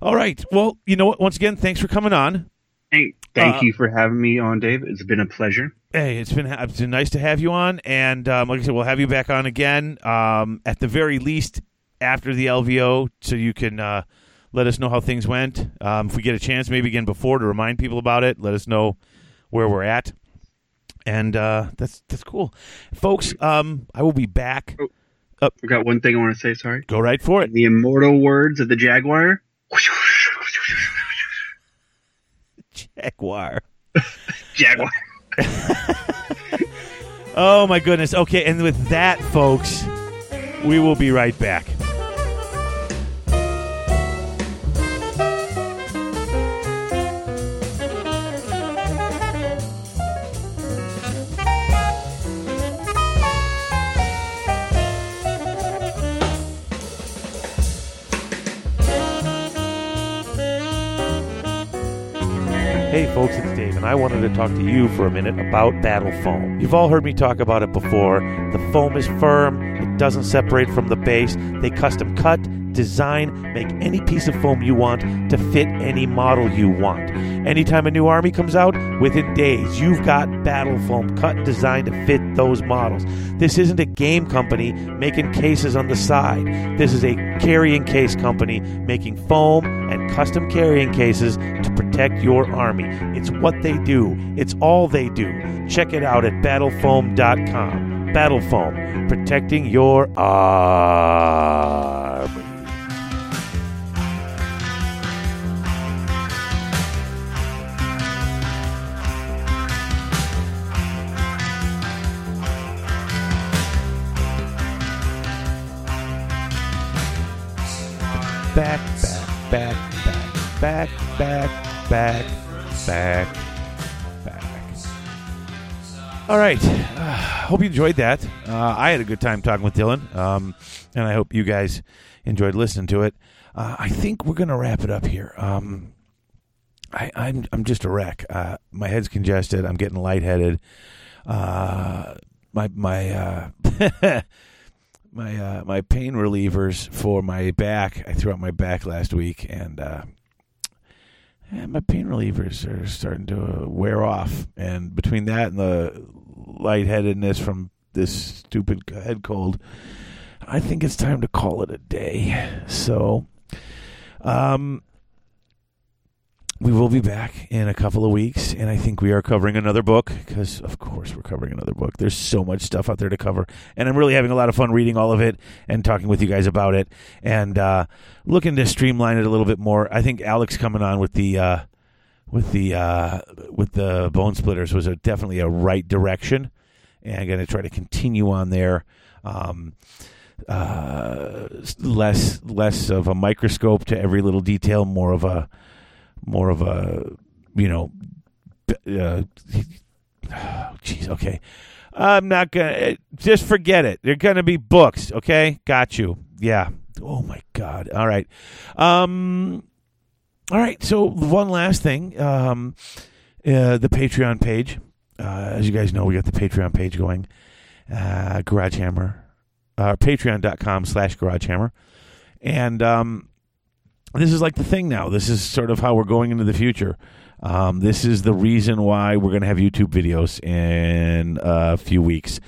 A: All right. Well, you know what? Once again, thanks for coming on.
D: Hey, thank
A: Uh,
D: you for having me on, Dave. It's been a pleasure.
A: Hey, it's been it's been nice to have you on, and um, like I said, we'll have you back on again. Um, at the very least, after the LVO, so you can uh, let us know how things went. Um, if we get a chance, maybe again before to remind people about it. Let us know where we're at, and uh, that's that's cool, folks. Um, I will be back.
D: Oh, I got one thing I want to say. Sorry.
A: Go right for it.
D: The immortal words of the Jaguar.
A: Jaguar.
D: Jaguar.
A: Oh my goodness. Okay, and with that, folks, we will be right back. Hey folks, it's Dave, and I wanted to talk to you for a minute about Battle Foam. You've all heard me talk about it before. The foam is firm, it doesn't separate from the base. They custom cut, design, make any piece of foam you want to fit any model you want. Anytime a new army comes out, within days, you've got battle foam cut and designed to fit those models. This isn't a game company making cases on the side. This is a carrying case company making foam and custom carrying cases to protect your army. It's what they do, it's all they do. Check it out at battlefoam.com. Battle Foam, protecting your army. back, back, back, back, back, back, back, back. All right. Uh, hope you enjoyed that. Uh, I had a good time talking with Dylan, um, and I hope you guys enjoyed listening to it. Uh, I think we're going to wrap it up here. Um, I, I'm I'm just a wreck. Uh, my head's congested. I'm getting lightheaded. Uh, my my uh, my my pain relievers for my back. I threw out my back last week, and my pain relievers are starting to wear off. And between that and the lightheadedness from this stupid head cold, I think it's time to call it a day. So, um, we will be back in a couple of weeks, and I think we are covering another book because, of course, we're covering another book. There's so much stuff out there to cover, and I'm really having a lot of fun reading all of it and talking with you guys about it, and uh, looking to streamline it a little bit more. I think Alex coming on with the uh, with the uh, with the Bonesplitterz was a, definitely a right direction, and I'm going to try to continue on there. Um, uh, less less of a microscope to every little detail, more of a more of a you know uh, jeez okay. I'm not gonna just forget it. They're gonna be books okay? Got you. Yeah. Oh my god. All right. Um all right. So one last thing um uh, the patreon page. Uh, as you guys know we got the patreon page going. Uh garage hammer uh patreon.com slash garage hammer. And um this is like the thing now. This is sort of how we're going into the future. Um, this is the reason why we're going to have YouTube videos in a few weeks.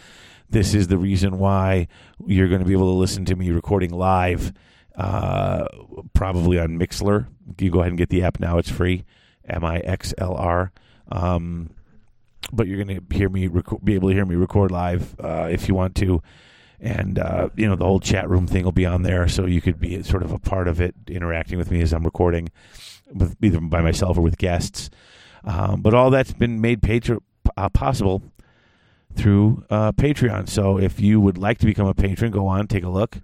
A: This is the reason why you're going to be able to listen to me recording live, uh, probably on Mixlr. You go ahead and get the app now; it's free. M I X L R. Um, but you're going to hear me rec- be able to hear me record live uh, if you want to and uh, you know the whole chat room thing will be on there, so you could be sort of a part of it, interacting with me as I'm recording, with either by myself or with guests. Um, but all that's been made uh, possible through uh, Patreon. So if you would like to become a patron, go on, take a look.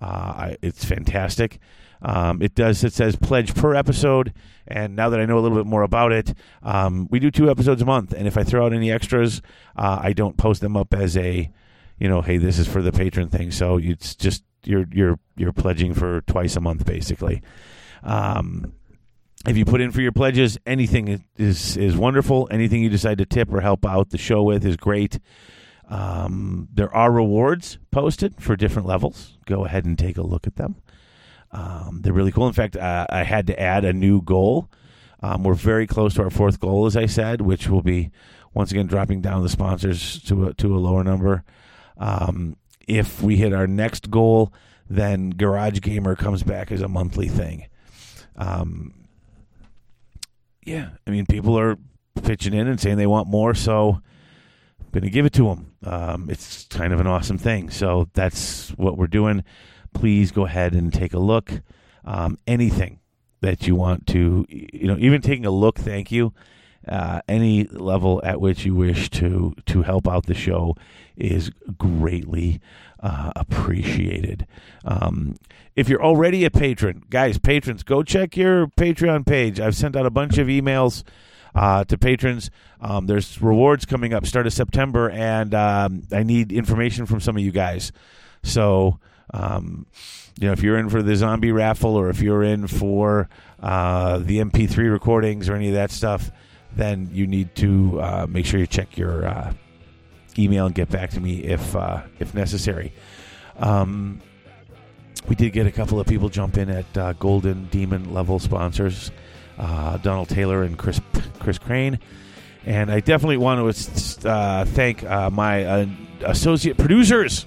A: Uh, I, it's fantastic. Um, it does. It says pledge per episode, and now that I know a little bit more about it, um, we do two episodes a month. And if I throw out any extras, uh, I don't post them up as a you know, hey, this is for the patron thing. So it's just you're you're you're pledging for twice a month basically. Um, if you put in for your pledges, anything is is wonderful. Anything you decide to tip or help out the show with is great. Um, there are rewards posted for different levels. Go ahead and take a look at them. Um, they're really cool. In fact, uh, I had to add a new goal. Um, we're very close to our fourth goal, as I said, which will be once again dropping down the sponsors to a, to a lower number. Um, if we hit our next goal, then Garage Gamer comes back as a monthly thing. Um, yeah, I mean, people are pitching in and saying they want more, so I'm going to give it to them. Um, it's kind of an awesome thing. So that's what we're doing. Please go ahead and take a look. Um, anything that you want to, you know, even taking a look, thank you. Uh, any level at which you wish to to help out the show is greatly uh, appreciated. Um, if you're already a patron, guys, patrons, go check your Patreon page. I've sent out a bunch of emails uh, to patrons. Um, there's rewards coming up start of September, and um, I need information from some of you guys. So, um, you know, if you're in for the zombie raffle or if you're in for uh, the MP3 recordings or any of that stuff, then you need to uh, make sure you check your uh, email and get back to me if uh, if necessary. Um, we did get a couple of people jump in at uh, Golden Demon level sponsors, uh, Donald Taylor and Chris Chris Crane, and I definitely want to uh, thank my associate producers,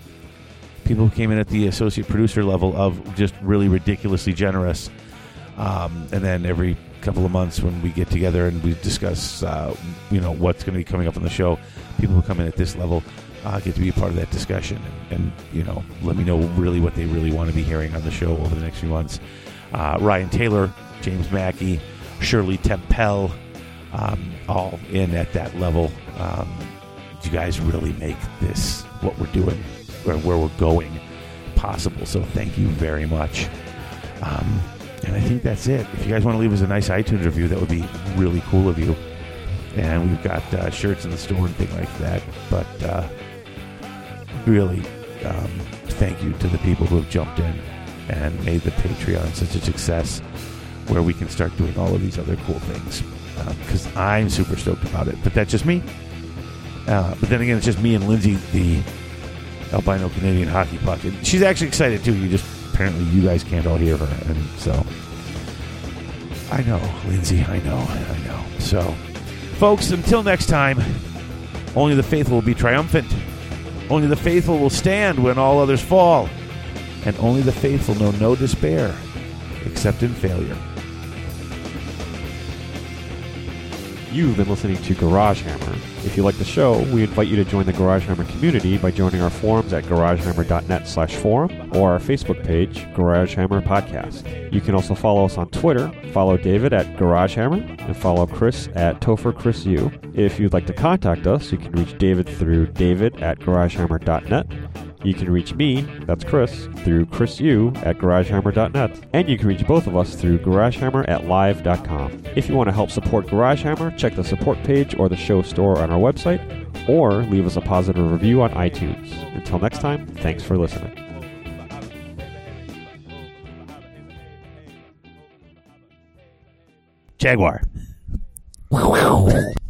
A: people who came in at the associate producer level of just really ridiculously generous, um, and then every couple of months when we get together and we discuss, uh, you know, what's going to be coming up on the show, people who come in at this level uh, get to be a part of that discussion and, and, you know let me know really what they really want to be hearing on the show over the next few months. Uh, Ryan Taylor, James Mackey, Shirley Tempel, um, all in at that level. Um, you guys really make this what we're doing or where we're going possible. So thank you very much. Um, and I think that's it. If you guys want to leave us a nice iTunes review, that would be really cool of you. And we've got uh, shirts in the store and things like that. But uh, really, um, thank you to the people who have jumped in and made the Patreon such a success where we can start doing all of these other cool things. Because I'm super stoked about it. But that's just me. Uh, but then again, it's just me and Lindsay, the albino Canadian hockey puck. She's actually excited too. You just apparently you guys can't all hear her, and so I know, Lindsay. I know, I know. So, folks, until next time, only the faithful will be triumphant. Only the faithful will stand when all others fall, and only the faithful know no despair, except in failure.
C: You've been listening to Garage Hammer. If you like the show, we invite you to join the Garage Hammer community by joining our forums at garagehammer.net slash forum or our Facebook page, Garage Hammer Podcast. You can also follow us on Twitter. Follow David at Garage Hammer and follow Chris at Topher Chris U. If you'd like to contact us, you can reach David through david at garagehammer.net. You can reach me, that's Chris, through chrisu at garagehammer.net. And you can reach both of us through garagehammer at live.com. If you want to help support GarageHammer, check the support page or the show store on our website, or leave us a positive review on iTunes. Until next time, thanks for listening.
A: Jaguar.